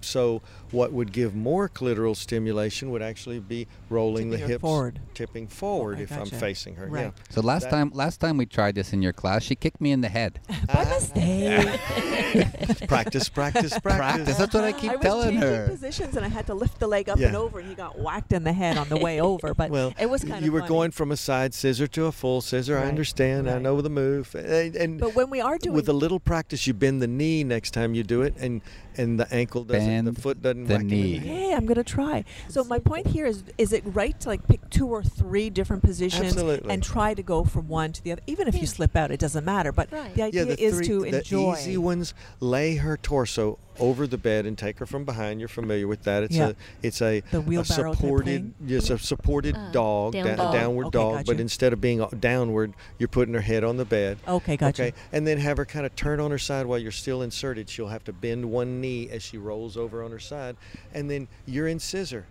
So what would give more clitoral stimulation would actually be rolling Tipping the hips, forward. tipping forward oh, I if I'm facing her. Right. So last That- time, last time we tried this in your class, she kicked me in the head. By mistake. Practice, practice, practice. Practice. That's what I keep I was telling changing her. positions, and I had to lift the leg up Yeah. and over, and he got whacked in the head on the way over. But Well, it was kind you of you were funny. going from a side scissor to a full scissor. I Right, understand. I know the move. And, and But when we are doing with a little practice, you bend the knee next time you do it, and and the ankle doesn't, Bend the foot doesn't the whack you in knee. Hey, I'm gonna try. So my point here is: is it right to like pick two or three different positions Absolutely. and try to go from one to the other? Even if Yeah. you slip out, it doesn't matter. But Right. the idea yeah, the is three, to the enjoy. The easy ones. Lay her torso over the bed and take her from behind. You're familiar with that. It's Yeah. a it's a, The a wheelbarrow type supported thing? yes a supported Uh, dog, down da- dog. a downward Okay, dog. But instead of being uh, downward, you're putting her head on the bed. Okay, gotcha. Okay, and then have her kind of turn on her side while you're still inserted. She'll have to bend one knee as she rolls over on her side, and then you're in scissor.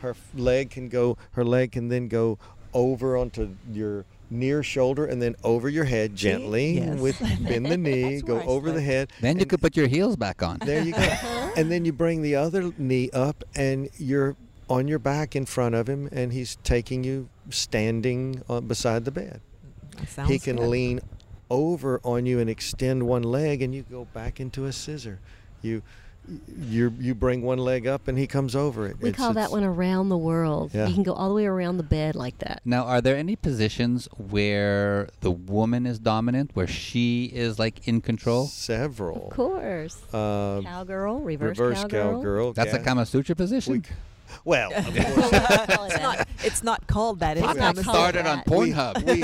Her leg can go. Her leg can then go over onto your near shoulder and then over your head gently Yes. with bend the knee, go over the head. Then you could put your heels back on. There you go. and then you bring the other knee up, and you're on your back in front of him, and he's taking you standing uh, beside the bed he can good. lean over on you and extend one leg and you go back into a scissor you you you bring one leg up and he comes over it We It's- call that one around the world. Yeah. You can go all the way around the bed like that. Now, are there any positions where the woman is dominant, where she is like in control? several Of course. uh, cowgirl, reverse, reverse cowgirl. cowgirl That's a ga- Kama Sutra position. we well of course don't call it's that. not. It's not called that. It's It's not called Sutra. started on that. we, Pornhub. we,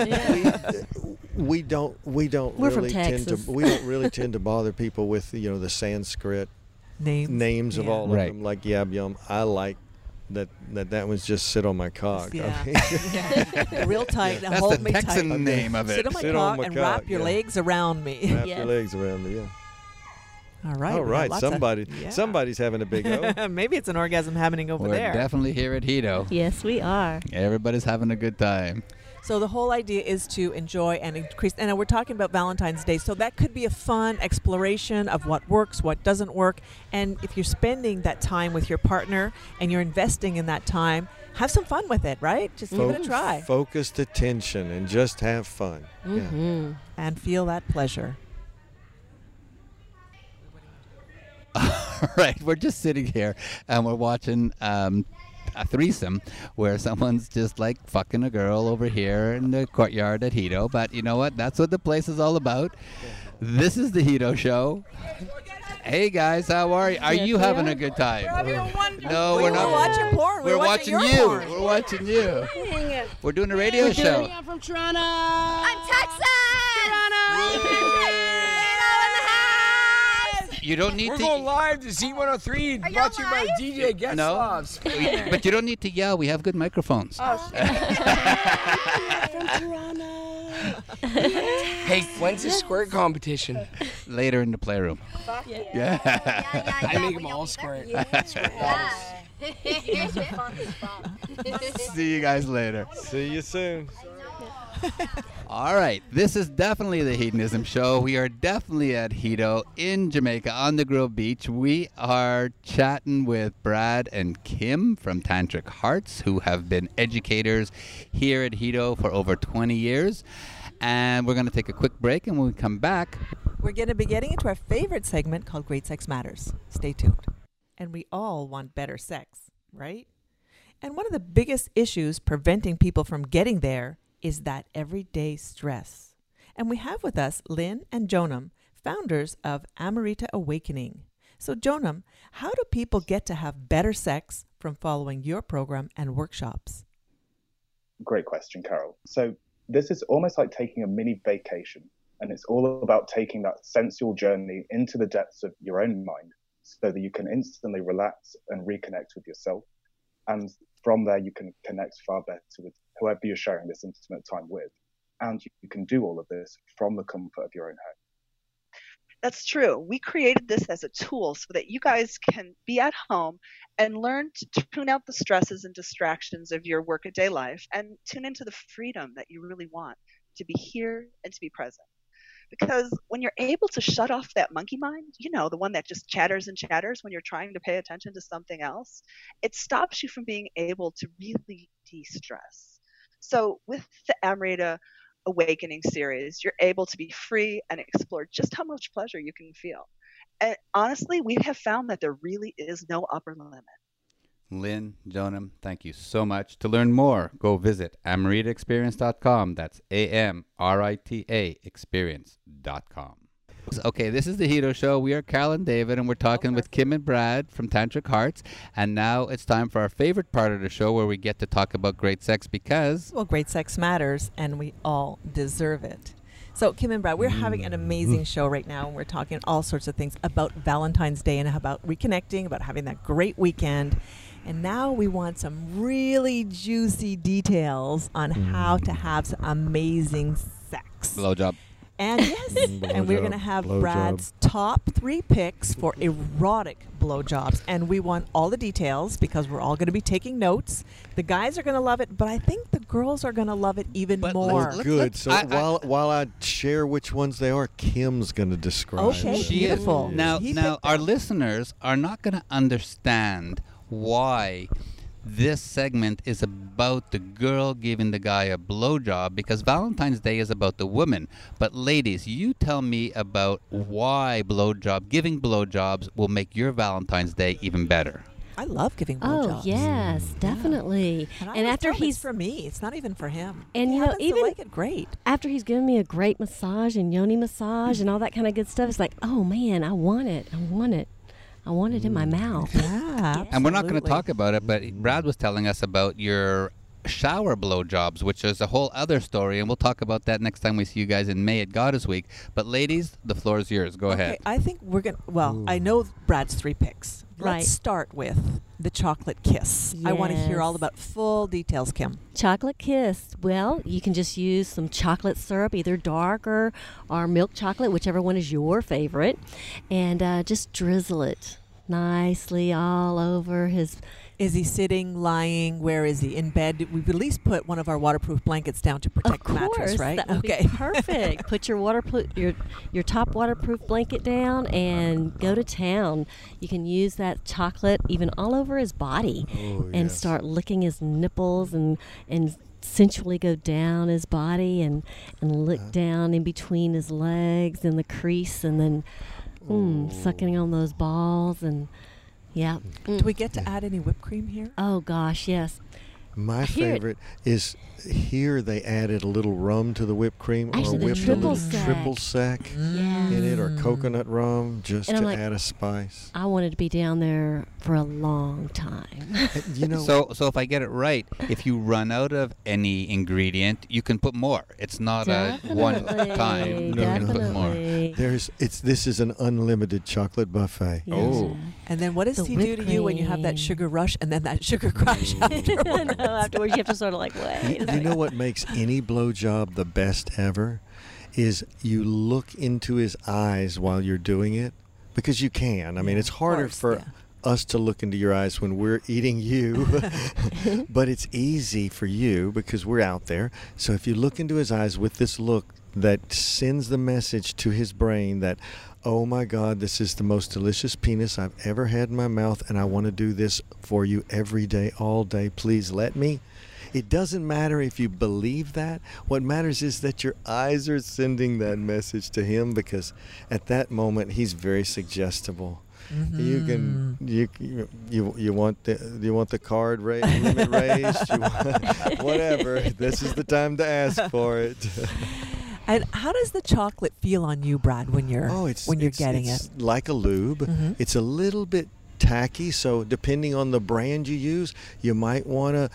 we don't we don't We're really tend to we don't really tend to bother people with you know the Sanskrit names. names of Yeah. all Right. of them like yab yum I like that that that one's just sit on my cock. Yeah. Okay. Yeah. Real tight. That's hold the me Texan tight. name of it. Sit on my Sit cock on my and cock, wrap your yeah. legs around me. Wrap Yes. your legs around me. Yeah. All right. All we have right. lots of- Somebody yeah. somebody's having a big O. Maybe it's an orgasm happening over We're there. definitely here at Hedo. Yes, we are. Everybody's having a good time. So the whole idea is to enjoy and increase. And we're talking about Valentine's Day, so that could be a fun exploration of what works, what doesn't work. And if you're spending that time with your partner and you're investing in that time, have some fun with it, right? Just give it a Fo- try Focused attention and just have fun. Yeah. hmm and feel that pleasure. All right, we're just sitting here and we're watching um, a threesome where someone's just like fucking a girl over here in the courtyard at Hedo. But you know what? That's what the place is all about. This is the Hedo Show. Hey guys, how are you? Are Yes, you having are. a good time? No, We we're were not. watching porn. We We're were watching you. porn. We're watching you. We're doing a radio show. I'm from Toronto. I'm Texas. You don't need We're to. going live to Z103, Are y'all brought to you by? DJ Get No. Slobs. but you don't need to yell. We have good microphones. Oh, from Toronto. hey, when's the squirt competition? Later in the playroom. Yeah, Yeah. yeah, I yeah, make them all- all squirt. Yeah. See you guys later. See you soon. All right, this is definitely the Hedonism Show. We are definitely at Hedo in Jamaica on the Grove Beach. We are chatting with Brad and Kim from Tantric Hearts, who have been educators here at Hedo for over 20 years. And we're going to take a quick break, and when we come back, We're going to be getting into our favorite segment called Great Sex Matters. Stay tuned. And we all want better sex, right? And one of the biggest issues preventing people from getting there is that everyday stress. And we have with us Lynn and Jonam, founders of Amrita Awakening. So, Jonam, how do people get to have better sex from following your program and workshops? Great question, Carol. So this is almost like taking a mini vacation, and it's all about taking that sensual journey into the depths of your own mind, so that you can instantly relax and reconnect with yourself, and from there you can connect far better with whoever you're sharing this intimate time with, and you, can do all of this from the comfort of your own home. That's true. We created this as a tool so that you guys can be at home and learn to tune out the stresses and distractions of your workaday life and tune into the freedom that you really want to be here and to be present. Because when you're able to shut off that monkey mind, you know, the one that just chatters and chatters when you're trying to pay attention to something else, it stops you from being able to really de stress. So, with the Amrita Awakening series, you're able to be free and explore just how much pleasure you can feel. And honestly, we have found that there really is no upper limit. Lynn, Jonam, thank you so much. To learn more, go visit amritaexperience.com. That's A M R I T A experience.com. Okay, this is the Hedo Show. We are Carol and David, and we're talking with Kim and Brad from Tantric Hearts. And now it's time for our favorite part of the show where we get to talk about great sex because Well, great sex matters, and we all deserve it. So, Kim and Brad, we're having an amazing show right now, and we're talking all sorts of things about Valentine's Day and about reconnecting, about having that great weekend. And now we want some really juicy details on mm. how to have some amazing sex. blowjob. And yes, and we're going to have blowjob. Brad's top three picks for erotic blowjobs. And we want all the details because we're all going to be taking notes. The guys are going to love it, but I think the girls are going to love it even But more. let's- Good. let's- So I- I- while while I share which ones they are, Kim's going to describe. Okay, them. She beautiful. is. Now, He now our listeners are not going to understand why this segment is about the girl giving the guy a blowjob because Valentine's Day is about the woman. But ladies, you tell me about why blowjob giving blowjobs will make your Valentine's Day even better. I love giving oh, blowjobs. Oh yes, mm. definitely. And, I And after tell 'em it's he's for me, it's not even for him. And, he you know, even- like it great. after he's given me a great massage and yoni massage and all that kind of good stuff, it's like, oh man, I want it. I want it. I want it in my mm. mouth. Yeah, And we're not going to talk about it, but Brad was telling us about your shower blowjobs, which is a whole other story, and we'll talk about that next time we see you guys in May at Goddess Week. But ladies, the floor is yours. Go Okay, ahead. I think we're gonna. Well, I know Brad's three picks. Right. Let's start with the chocolate kiss. Yes. I want to hear all about full details, Kim. Chocolate kiss. Well, you can just use some chocolate syrup, either dark or, or milk chocolate, whichever one is your favorite, and uh, just drizzle it nicely all over his. Is he sitting, lying? Where is he? In bed? We've at least put one of our waterproof blankets down to protect of the mattress, right? That would okay. be perfect. Put your waterproof your your top waterproof blanket down and go to town. You can use that chocolate even all over his body, Oh, and yes. start licking his nipples and and sensually go down his body and and lick Uh-huh. down in between his legs and the crease and then mm, sucking on those balls and yeah. Do Mm. we get to add any whipped cream here? Oh gosh, yes. My Hear favorite is here they added a little rum to the whipped cream Actually, or whipped a little sec. triple sec Yeah. in it or coconut rum just And to like- add a spice. I wanted to be down there for a long time. You know, So, so if I get it right, if you run out of any ingredient, you can put more. It's not a one time. You can no. put more. Definitely. there's it's this is an unlimited chocolate buffet. Yes. Oh. And then what does The he do whipped to you when you have that sugar rush and then that sugar crash afterwards? no, afterwards you have to sort of like wait. a You know what makes any blowjob the best ever is you look into his eyes while you're doing it because you can. I mean, it's harder course, for yeah. us to look into your eyes when we're eating you, but it's easy for you because we're out there. So if you look into his eyes with this look that sends the message to his brain that Oh my God, this is the most delicious penis I've ever had in my mouth, and I want to do this for you every day, all day. Please let me. It doesn't matter if you believe that. What matters is that your eyes are sending that message to him because at that moment he's very suggestible. You can mm-hmm. you you you, you want the you want the card ra- limit raised, you want, whatever. This is the time to ask for it. And how does the chocolate feel on you, Brad, when you're Oh, it's when you're it's- getting it's it? like a lube. Mhm. It's a little bit tacky, so depending on the brand you use, you might want to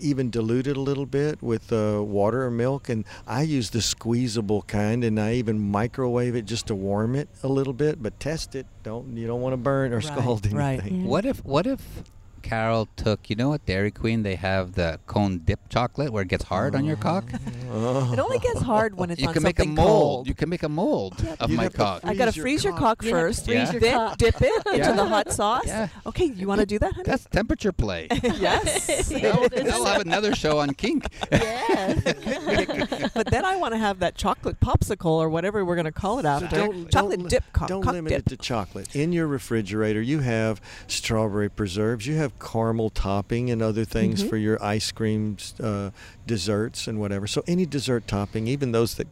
even dilute it a little bit with uh, water or milk. And I use the squeezable kind, and I even microwave it just to warm it a little bit. But test it. Don't you don't want to burn or Right, scald anything. right. Yeah. What if what if Carol took you know at Dairy Queen they have the cone dip chocolate where it gets hard on your cock? Oh. It only gets hard when it's you on can make a something mold. cold. You can make a mold of You'd my have to cock. I got to freeze your freeze your cock. cock You'd have to first, freeze your then cock. dip it into Yeah. the hot sauce. Yeah. Okay, you want to do that, honey? That's temperature play. yes. They'll, they'll have another show on kink. yes. but then I want to have that chocolate popsicle or whatever we're going to call it after. Exactly. Chocolate li- dip cock. Don't cock limit dip. it to chocolate. In your refrigerator, you have strawberry preserves, you have caramel topping and other things Mhm. for your ice creams, uh, desserts, and whatever. So any dessert topping, even those that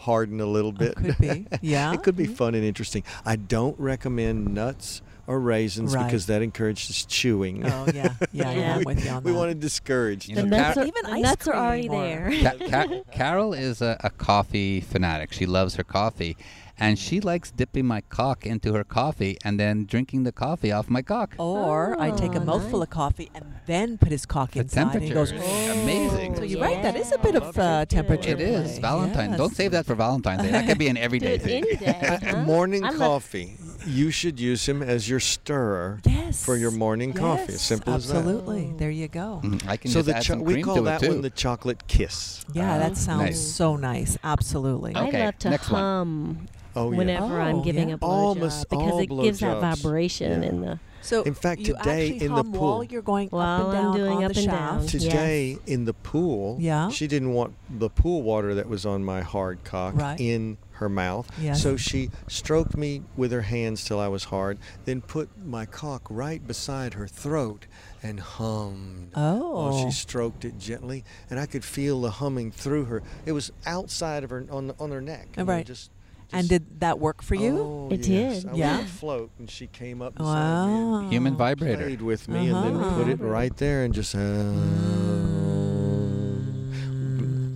harden a little Oh, bit, could be. Yeah. it could be Mhm. fun and interesting. I don't recommend nuts or raisins Right. because that encourages chewing. Oh yeah, yeah, yeah. I'm we, with you on that. we want to discourage. You The know, nuts Car- are, Even the ice nuts are already there. Ca- Ca- Carol is a, a coffee fanatic. She loves her coffee, and she likes dipping my cock into her coffee and then drinking the coffee off my cock. Or I take a Oh, mouthful nice. of coffee and then put his cock The inside. and he temperature goes, is amazing. So you're right. That is a bit of uh, temperature. It is play. Valentine. Yes. Don't save that for Valentine's Day. That could be an everyday thing. day. Uh, huh? morning I love- coffee. You should use him as your stirrer Yes. for your morning coffee. Yes, Simple as that. Absolutely. There you go. Mhm. I can So just the add cho- some we cream call to that it too. one the chocolate kiss. Yeah, that sounds nice. so nice. Absolutely. Okay, I love to next one. hum Oh yeah. whenever I'm Oh, giving yeah. a All blowjob mas- because it gives that blowjobs. vibration Yeah. in the. So In fact, today actually in the pool- while you're going up and down I'm doing on up the and shaft. down. Today in the pool, Yeah. she didn't want the pool water that was on my hard cock Right. in her mouth. Yes. So she stroked me with her hands till I was hard, then put my cock right beside her throat and hummed. While Oh. she stroked it gently, and I could feel the humming through her. It was outside of her on on her neck. you know, Right. just, And just- did that work for you? Oh, It yes. did. I Yeah. was afloat, and she came up beside wow. me. Human vibrator. Played with me, and then put it Uh-huh. right there, and just. Uh,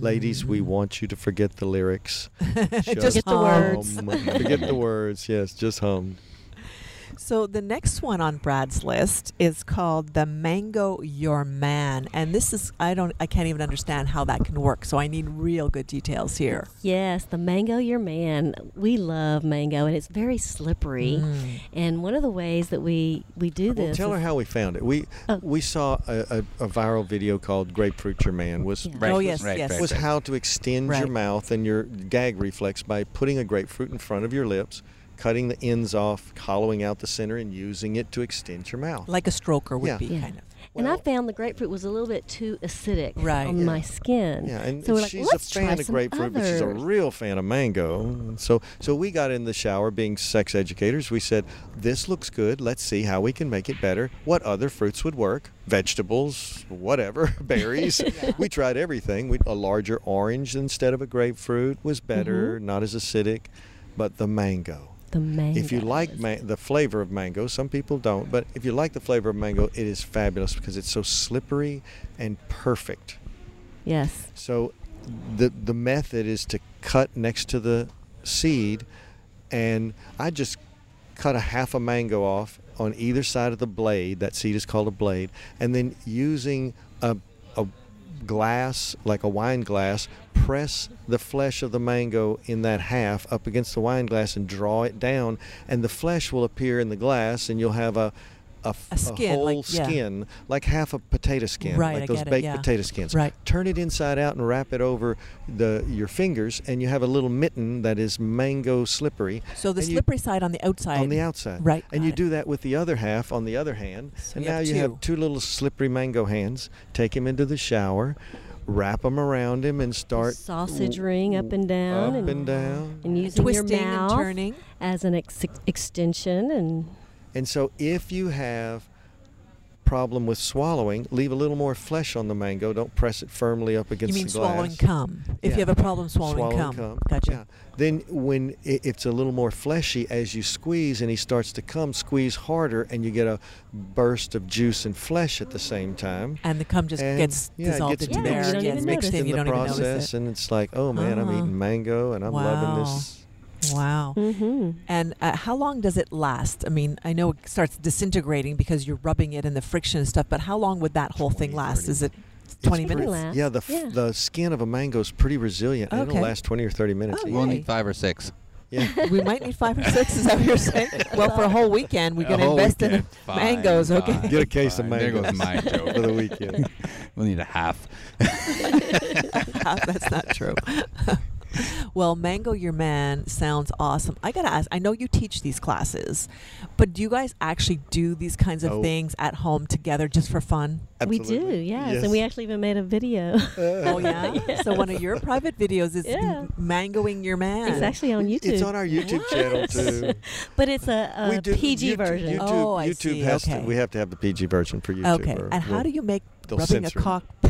Ladies, we want you to forget the lyrics. Just Forget the words. hum. forget the words. Yes, just hum. So the next one on Brad's list is called the Mango Your Man, and this is I don't I can't even understand how that can work. So I need real good details here. Yes, the mango your man. We love mango and it's very slippery. Mm. And one of the ways that we we do Well, this tell her how we found it. We Oh. we saw a, a, a viral video called "Grapefruit Your Man." Was Yeah. Right, Oh, yes, right, yes. right, was right. how to extend your mouth and your gag reflex by putting a grapefruit in front of your lips, cutting the ends off, hollowing out the center, and using it to extend your mouth. Like a stroker would Yeah. be Yeah. kind of. and I found the grapefruit was a little bit too acidic Right. on Yeah. my skin. Yeah, and so we're like, she's let's a fan of some grapefruit, but she's a real fan of mango. So, so we got in the shower, being sex educators. We said, "This looks good. Let's see how we can make it better. What other fruits would work? Vegetables, whatever, berries. We tried everything. We, a larger orange instead of a grapefruit was better, Mm-hmm. not as acidic, but the mango. The mango. If you like ma- the flavor of mango, some people don't, but if you like the flavor of mango, it is fabulous because it's so slippery and perfect. yes, So the the method is to cut next to the seed and I just cut a half a mango off on either side of the blade. That seed is called a blade. And then using a a glass like a wine glass, press the flesh of the mango in that half up against the wine glass and draw it down and the flesh will appear in the glass and you'll have a a, f- A skin, whole like- yeah. skin, like half a potato skin, Right, like I those get it, baked yeah. potato skins Right. turn it inside out and wrap it over the your fingers and you have a little mitten that is mango slippery So the And you- slippery side on the outside. on the outside Right, and you it. do that with the other half on the other hand So and you now have you two. have two little slippery mango hands take him into the shower wrap them around him and start sausage ring up and down, up and, and down and using Twisting your and mouth turning. as an ex- extension, and and so if you have problem with swallowing leave a little more flesh on the mango don't press it firmly up against You mean the glass swallowing cum? If Yeah. you have a problem swallowing, cum. cum. Gotcha. Yeah. Then when it's a little more fleshy, as you squeeze and he starts to come, squeeze harder, and you get a burst of juice and flesh at the same time. And the cum just And, gets yeah, dissolved gets into Yeah, you there. don't even mixed notice. in. in You the don't process, even notice it. and it's like, oh man, I'm Ah. eating mango, and I'm loving this. Wow. hmm And uh, how long does it last? I mean, I know it starts disintegrating because you're rubbing it and the friction and stuff, but how long would that whole thing last? 30. Is it 20 pretty- minutes? last. Yeah, the f- Yeah. the skin of a mango is pretty resilient. Okay. It'll last 20 or 30 minutes. Oh, easy. We'll need five or six. Yeah. we might need five or six. Is that what you're saying? Well, for a whole weekend, we're going to whole invest in. Fine, mangoes, okay? Get a case of fine. There mangoes goes my joke. for the weekend. We'll need a half. That's not true. Well, Mango Your Man sounds awesome. I gotta ask. I know you teach these classes, but do you guys actually do these kinds of Oh. things at home together just for fun? we do, Absolutely. yes. and we actually even made a video. Oh yeah. So one of your private videos is Yeah. mangoing your man. it's actually on YouTube, It's on our YouTube channel too. but it's a, a we do PG YouTube, version. YouTube, Oh, I YouTube see, has okay. to. We have to have the PG version for YouTube. Okay. And how do you make rubbing a cock p-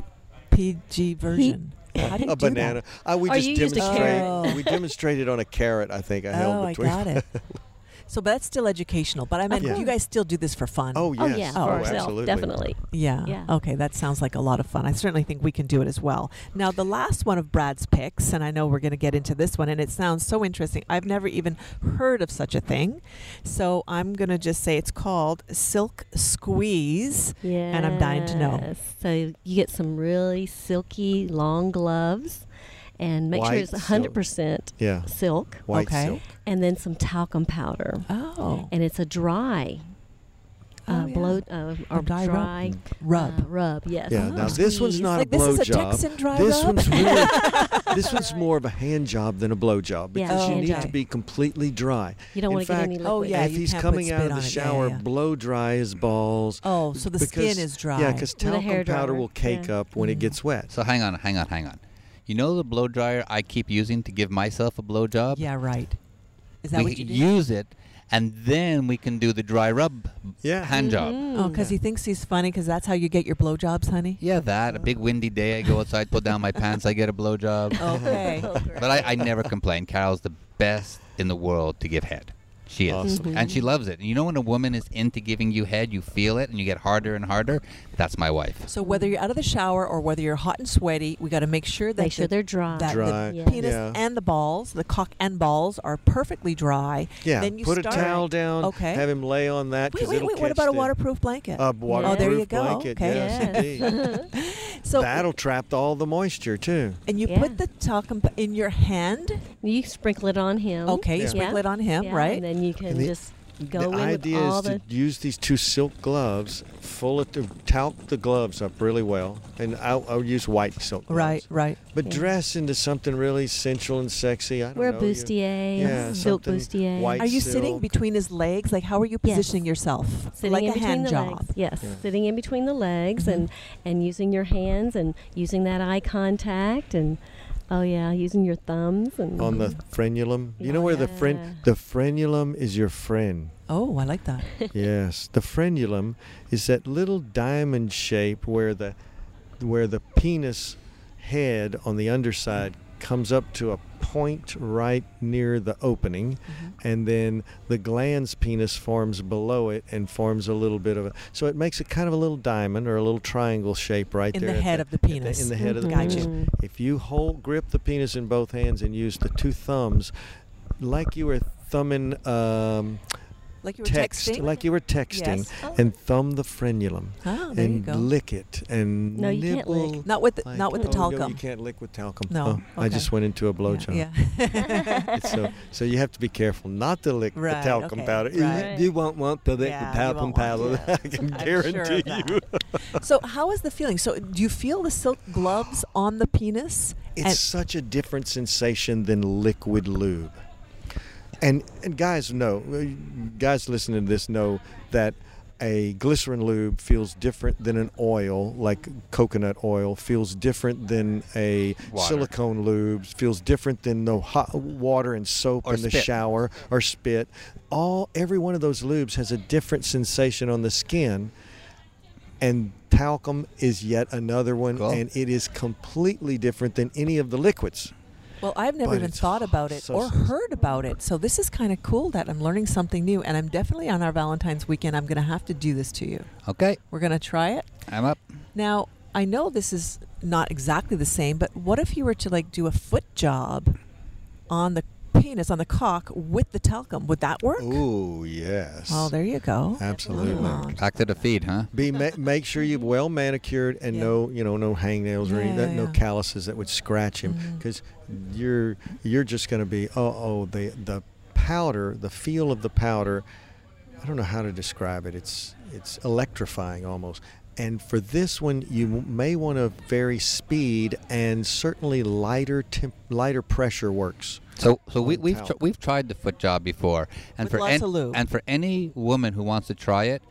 PG version? A do banana. Uh, we Or just you used a carrot. we demonstrated on a carrot. I think I Oh, held I between. got it. So, but that's still educational. But I mean, you guys still do this for fun. oh Oh yeah, Oh, for ourselves, absolutely. definitely. Yeah. Yeah. Okay, that sounds like a lot of fun. I certainly think we can do it as well. Now, the last one of Brad's picks, and I know we're going to get into this one, and it sounds so interesting. I've never even heard of such a thing. So I'm going to just say it's called Silk Squeeze. Yeah. And I'm dying to know. So you get some really silky long gloves, and make sure it's silk. hundred percent Yeah. silk, White Okay. silk. and then some talcum powder, Oh. and it's a dry. Uh, Oh, yeah. blow uh, or A dry dry, rub. uh, rub, yes. Yeah. Oh. Now this one's Squeeze. not like a this blow is a job. Texan dry This rub? one's really. this one's more of a hand job than a blow job Yeah, because you hand need job. to be completely dry. You don't In want to get fact, any liquid. Oh, yeah, if he's coming out of the shower, yeah, yeah. blow dry his balls. Oh, so the skin is dry. Yeah, because With a hair talcum powder will cake yeah. up when it Mm. gets wet. So hang on, hang on, hang on. You know the blow dryer I keep using to give myself a blow job? Yeah, right. Is that we what you do? use it, and then we can do the dry rub Yeah. hand job. Mhm. Oh, because he thinks he's funny because that's how you get your blowjobs, honey? Yeah, that. A big windy day, I go outside, pull down my pants, I get a blow job. Okay. Oh. But I, I never complain. Carol's the best in the world to give head. She is. Awesome. And she loves it. And you know when a woman is into giving you head, you feel it and you get harder and harder? That's my wife. So whether you're out of the shower or whether you're hot and sweaty, we got to make sure that Make sure the, they're dry. that Dry, the Yeah. penis yeah. and the balls, the cock and balls, are perfectly dry. Yeah, Then you put start. a towel down. Okay. Have him lay on that Wait, wait, wait. What catch about a waterproof blanket? A waterproof Oh, there you go. blanket. Okay. Yes, Yes. indeed. so That'll trap all the moisture too. and you Yeah. put the talcum in your hand. You sprinkle it on him. Okay, you Yeah. sprinkle it on him, Yeah, right? And then you can And the- just go the in with idea all is the. to use these two silk gloves, full of to talc the gloves up really well, and I'll, I'll use white silk gloves. Right, right. But Yeah. dress into something really sensual and sexy. I don't Wear a know. you- bustier, Yeah, silk bustier. white Are you sitting between his legs? Like, how are you Yes. positioning yourself? Sitting like in a between hand the job. legs. Yes, Yeah. sitting in between the legs and and using your hands and using that eye contact and oh yeah, using your thumbs and on the frenulum. You know where the fren the frenulum is your friend. Oh, I like that. yes, the frenulum is that little diamond shape where the where the penis head on the underside comes up to a point right near the opening and then the glans penis forms below it and forms a little bit of a so it makes it kind of a little diamond or a little triangle shape right there. In there the head of the at the- penis. in the head of the Gotcha. penis if you hold grip the penis in both hands and use the two thumbs like you were thumbing um, Like you were text texting? like you were texting Yes. Oh. and thumb the frenulum Oh, there you and go. lick it and No, you can't lick. Not with the, like- not with the oh, no, talcum. you can't lick with talcum. No, Oh, I just went into a blowjob. Yeah. so, so you have to be careful not to lick Right, the talcum okay, powder. You- right. You, won't want to lick Yeah, the talcum powder. to. I can I'm guarantee of you. so, how is the feeling? So, do you feel the silk gloves on the penis? It's And- such a different sensation than liquid lube. And and guys know, guys listening to this know that a glycerin lube feels different than an oil like coconut oil feels different than a Water. silicone lube feels different than the hot water and soap Or in the spit. shower or spit all every one of those lubes has a different sensation on the skin and talcum is yet another one Cool. and it is completely different than any of the liquids Well, I've never But even thought about it so or sensitive. heard about it. So this is kind of cool that I'm learning something new, and I'm definitely on our Valentine's weekend. I'm going to have to do this to you. Okay, We're going to try it. I'm up. Now, I know this is not exactly the same, but what if you were to like do a foot job on the penis, on the cock with the talcum? Would that work? oh yes Oh, there you go. absolutely Oh. Back to the feed, huh? be ma- make sure you're well manicured and Yeah. no you know no hangnails or any, Yeah, that, no yeah. calluses that would scratch him mm. because you're you're just going to be oh oh the the powder the feel of the powder I don't know how to describe it. It's it's electrifying almost. And for this one you may want to vary speed and certainly lighter temp- lighter pressure works So, so we, on we've tr- we've tried the foot job before, and With for lots an- of lube. and for any woman who wants to try it,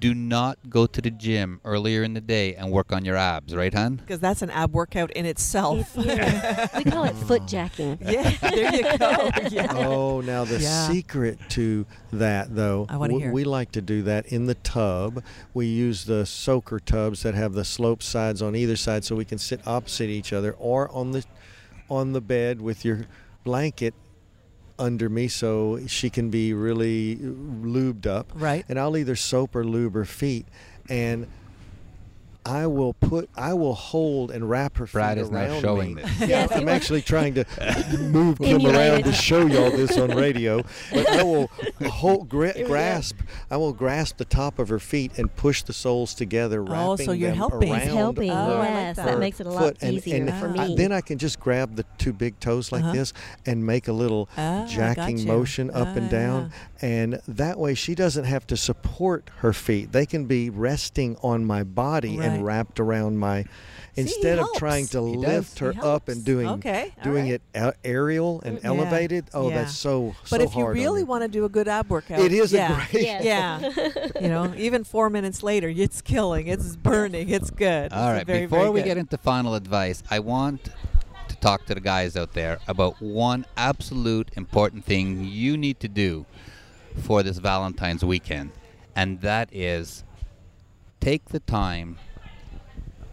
do not go to the gym earlier in the day and work on your abs, right, hun? Because that's an ab workout in itself. It is. we call it foot jacking. yeah, there you go. Yeah. Oh, now the Yeah. secret to that, though, I hear. we like to do that in the tub. We use the soaker tubs that have the slope sides on either side, so we can sit opposite each other, or on the on the bed with your blanket under me, so she can be really lubed up. Right. And I'll either soap or lube her feet, and. I will put, I will hold and wrap her Brad feet is now showing me. this. Yeah, Yes, I'm actually trying to move Kim around to show y'all this on radio. But I will hold, gra- grasp, I will grasp the top of her feet and push the soles together, wrapping Oh, so you're them helping. around He's helping. Oh, yes, that. that makes it a lot foot. And- easier and for I- me. then I can just grab the two big toes like Uh-huh. this and make a little Ah, jacking motion up Ah, and down. And that way she doesn't have to support her feet. They can be resting on my body Right. and wrapped around my. he Instead of helps. trying to He does. lift her He up and doing Okay, doing right. it aerial and mm, Yeah. elevated, oh, Yeah. that's so. But so if you hard on really want to do a good ab workout, It is a yeah. great- Yes. Yeah. you know, even four minutes later, it's killing, it's burning, it's good. All It's right. very, Before very we good. get into final advice, I want to talk to the guys out there about one absolute important thing you need to do for this Valentine's weekend, and that is take the time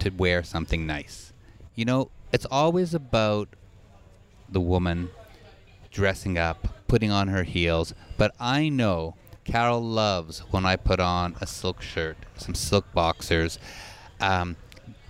to wear something nice. You know, it's always about the woman dressing up, putting on her heels, but I know Carol loves when I put on a silk shirt, some silk boxers. Um,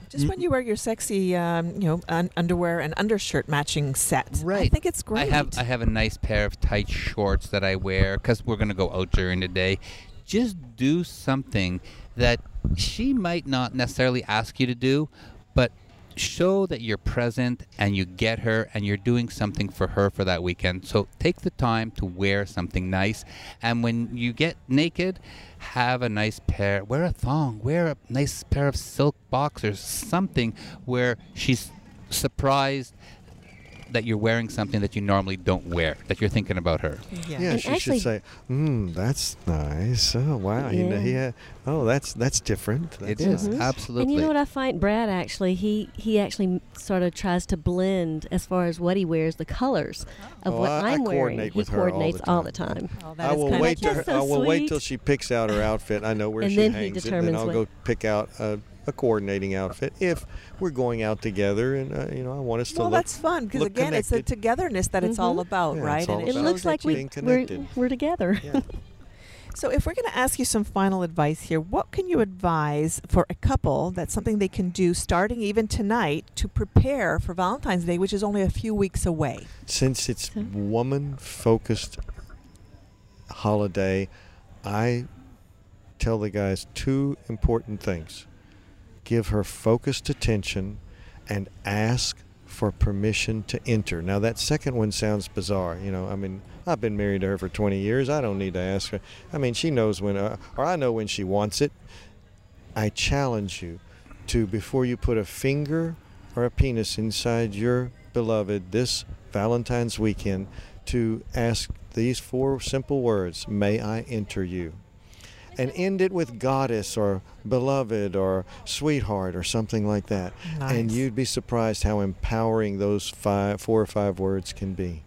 Just when you wear your sexy, um, you know, un- underwear and undershirt matching set. Right? I think it's great. I have I have a nice pair of tight shorts that I wear because we're gonna go out during the day. Just do something that she might not necessarily ask you to do, but show that you're present and you get her and you're doing something for her for that weekend. So take the time to wear something nice, and when you get naked, have a nice pair. Wear a thong. Wear a nice pair of silk boxers. Something where she's surprised that you're wearing something that you normally don't wear, that you're thinking about her. Yeah, And she actually- should say, "Hmm, that's nice. Oh, wow. You know, Yeah. oh, that's that's different. It That's is nice." absolutely. And you know what I find? Brad actually, he he actually sort of tries to blend as far as what he wears, the colors of Oh, what I- I I'm wearing. coordinate He with her all the coordinates all the time. Oh, that I will kind wait of till her, so I will wait till she picks out her outfit. I know where And she then he hangs, and then I'll what- go pick out a, a coordinating outfit if we're going out together, and uh, you know, I want us to well, look. that's fun because look again, it's the togetherness that it's all Mhm. about, Yeah, right? it's all and It looks like we, we're, connected. we're together. Yeah. So, if we're going to ask you some final advice here, what can you advise for a couple that's something they can do starting even tonight to prepare for Valentine's Day, which is only a few weeks away? Since it's So- woman focused holiday, I tell the guys two important things. Give her focused attention and ask for permission to enter. Now that second one sounds bizarre, you know. I mean, I've been married to her for 20 years. I don't need to ask her. I mean, she knows when uh, or I know when she wants it. I challenge you to before you put a finger or a penis inside your beloved this Valentine's weekend to ask these four simple words, may I enter you? And end it with goddess or beloved or sweetheart or something like that. And you'd be surprised how empowering those five four or five words can be.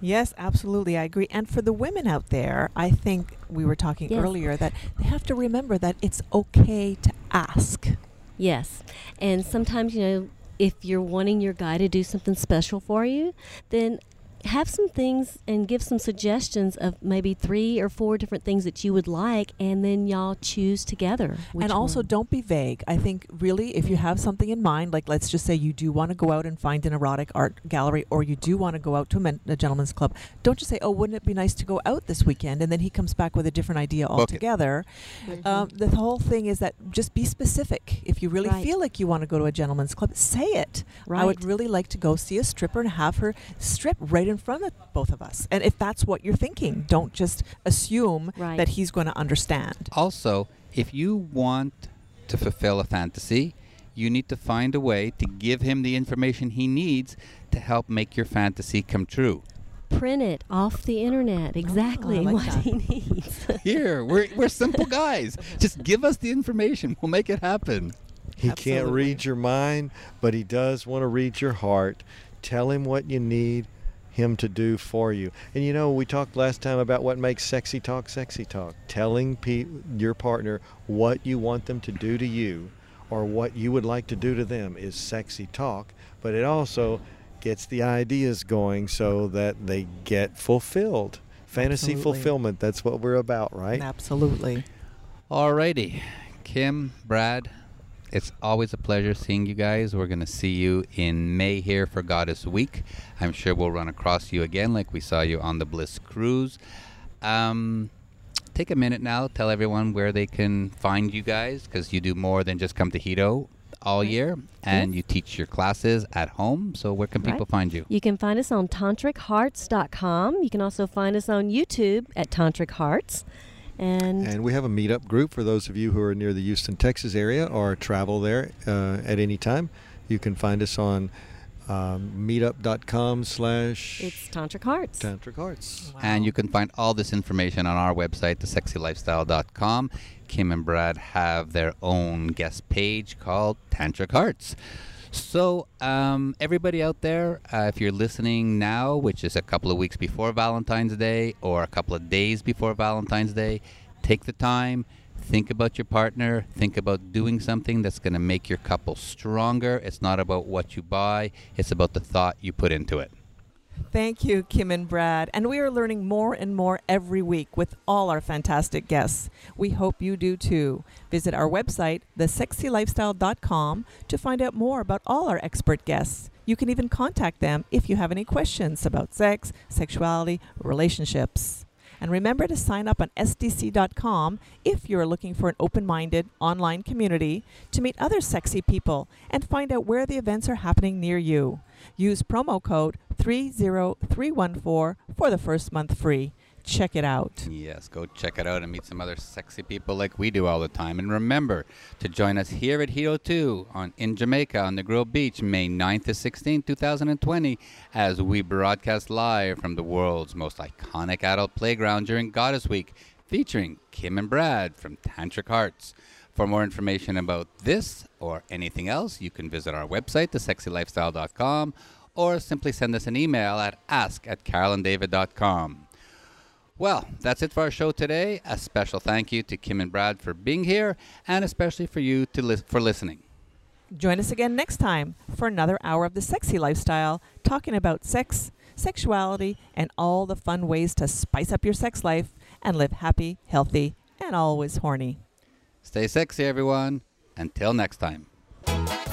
Yes, absolutely. I agree. And for the women out there, I think we were talking Yes. earlier that they have to remember that it's okay to ask. Yes. And sometimes, you know, if you're wanting your guy to do something special for you, then have some things and give some suggestions of maybe three or four different things that you would like, and then y'all choose together. and also, one. don't be vague. I think really, if you have something in mind, like let's just say you do want to go out and find an erotic art gallery, or you do want to go out to a, men, a gentleman's club, don't just say, "Oh, wouldn't it be nice to go out this weekend?" And then he comes back with a different idea Book it. altogether. Um, the whole thing is that just be specific. If you really Right. feel like you want to go to a gentleman's club, say it. I would really like to go see a stripper and have her strip right in front of both of us. And if that's what you're thinking, don't just assume Right. that he's going to understand. Also, if you want to fulfill a fantasy, you need to find a way to give him the information he needs to help make your fantasy come true. print it off the internet oh, exactly like what that. he needs. Here, we're, we're simple guys. Just give us the information. We'll make it happen. He can't read your mind, but he does want to read your heart. Tell him what you need him to do for you. And you know, we talked last time about what makes sexy talk sexy talk. Telling pe- your partner what you want them to do to you or what you would like to do to them is sexy talk, but it also gets the ideas going so that they get fulfilled. Fantasy Absolutely. fulfillment, that's what we're about, right? Absolutely. Alrighty. Kim, Brad, it's always a pleasure seeing you guys. We're going to see you in May here for Goddess Week. I'm sure we'll run across you again like we saw you on the Bliss Cruise. Um, take a minute now, tell everyone where they can find you guys because you do more than just come to Hedo all year and you teach your classes at home. So, where can Right. people find you? You can find us on tantrichearts.com. You can also find us on YouTube at Tantric Hearts. And, And we have a meetup group for those of you who are near the Houston, Texas area or travel there uh, at any time. You can find us on um, meetup.com slash it's Tantric Hearts. tantric hearts. And you can find all this information on our website, thesexylifestyle.com. Kim and Brad have their own guest page called Tantric Hearts. So, um, everybody out there, uh, if you're listening now, which is a couple of weeks before Valentine's Day or a couple of days before Valentine's Day, take the time, think about your partner, think about doing something that's going to make your couple stronger. It's not about what you buy, it's about the thought you put into it. Thank you, Kim and Brad. And we are learning more and more every week with all our fantastic guests. We hope you do too. Visit our website, thesexylifestyle.com, to find out more about all our expert guests. You can even contact them if you have any questions about sex, sexuality, relationships. And remember to sign up on SDC.com if you're looking for an open minded online community to meet other sexy people and find out where the events are happening near you. Use promo code 30314 for the first month free. Check it out. Yes, go check it out and meet some other sexy people like we do all the time. And remember to join us here at Hedo 2 on, in Jamaica on Negril Beach, May 9th to 16th, 2020, as we broadcast live from the world's most iconic adult playground during Goddess Week, featuring Kim and Brad from Tantric Hearts. For more information about this or anything else, you can visit our website, thesexylifestyle.com, or simply send us an email at ask at carolanddavid.com. Well, that's it for our show today. A special thank you to Kim and Brad for being here, and especially for you to lis- for listening. Join us again next time for another hour of the sexy lifestyle, talking about sex, sexuality, and all the fun ways to spice up your sex life and live happy, healthy, and always horny. Stay sexy, everyone. Until next time.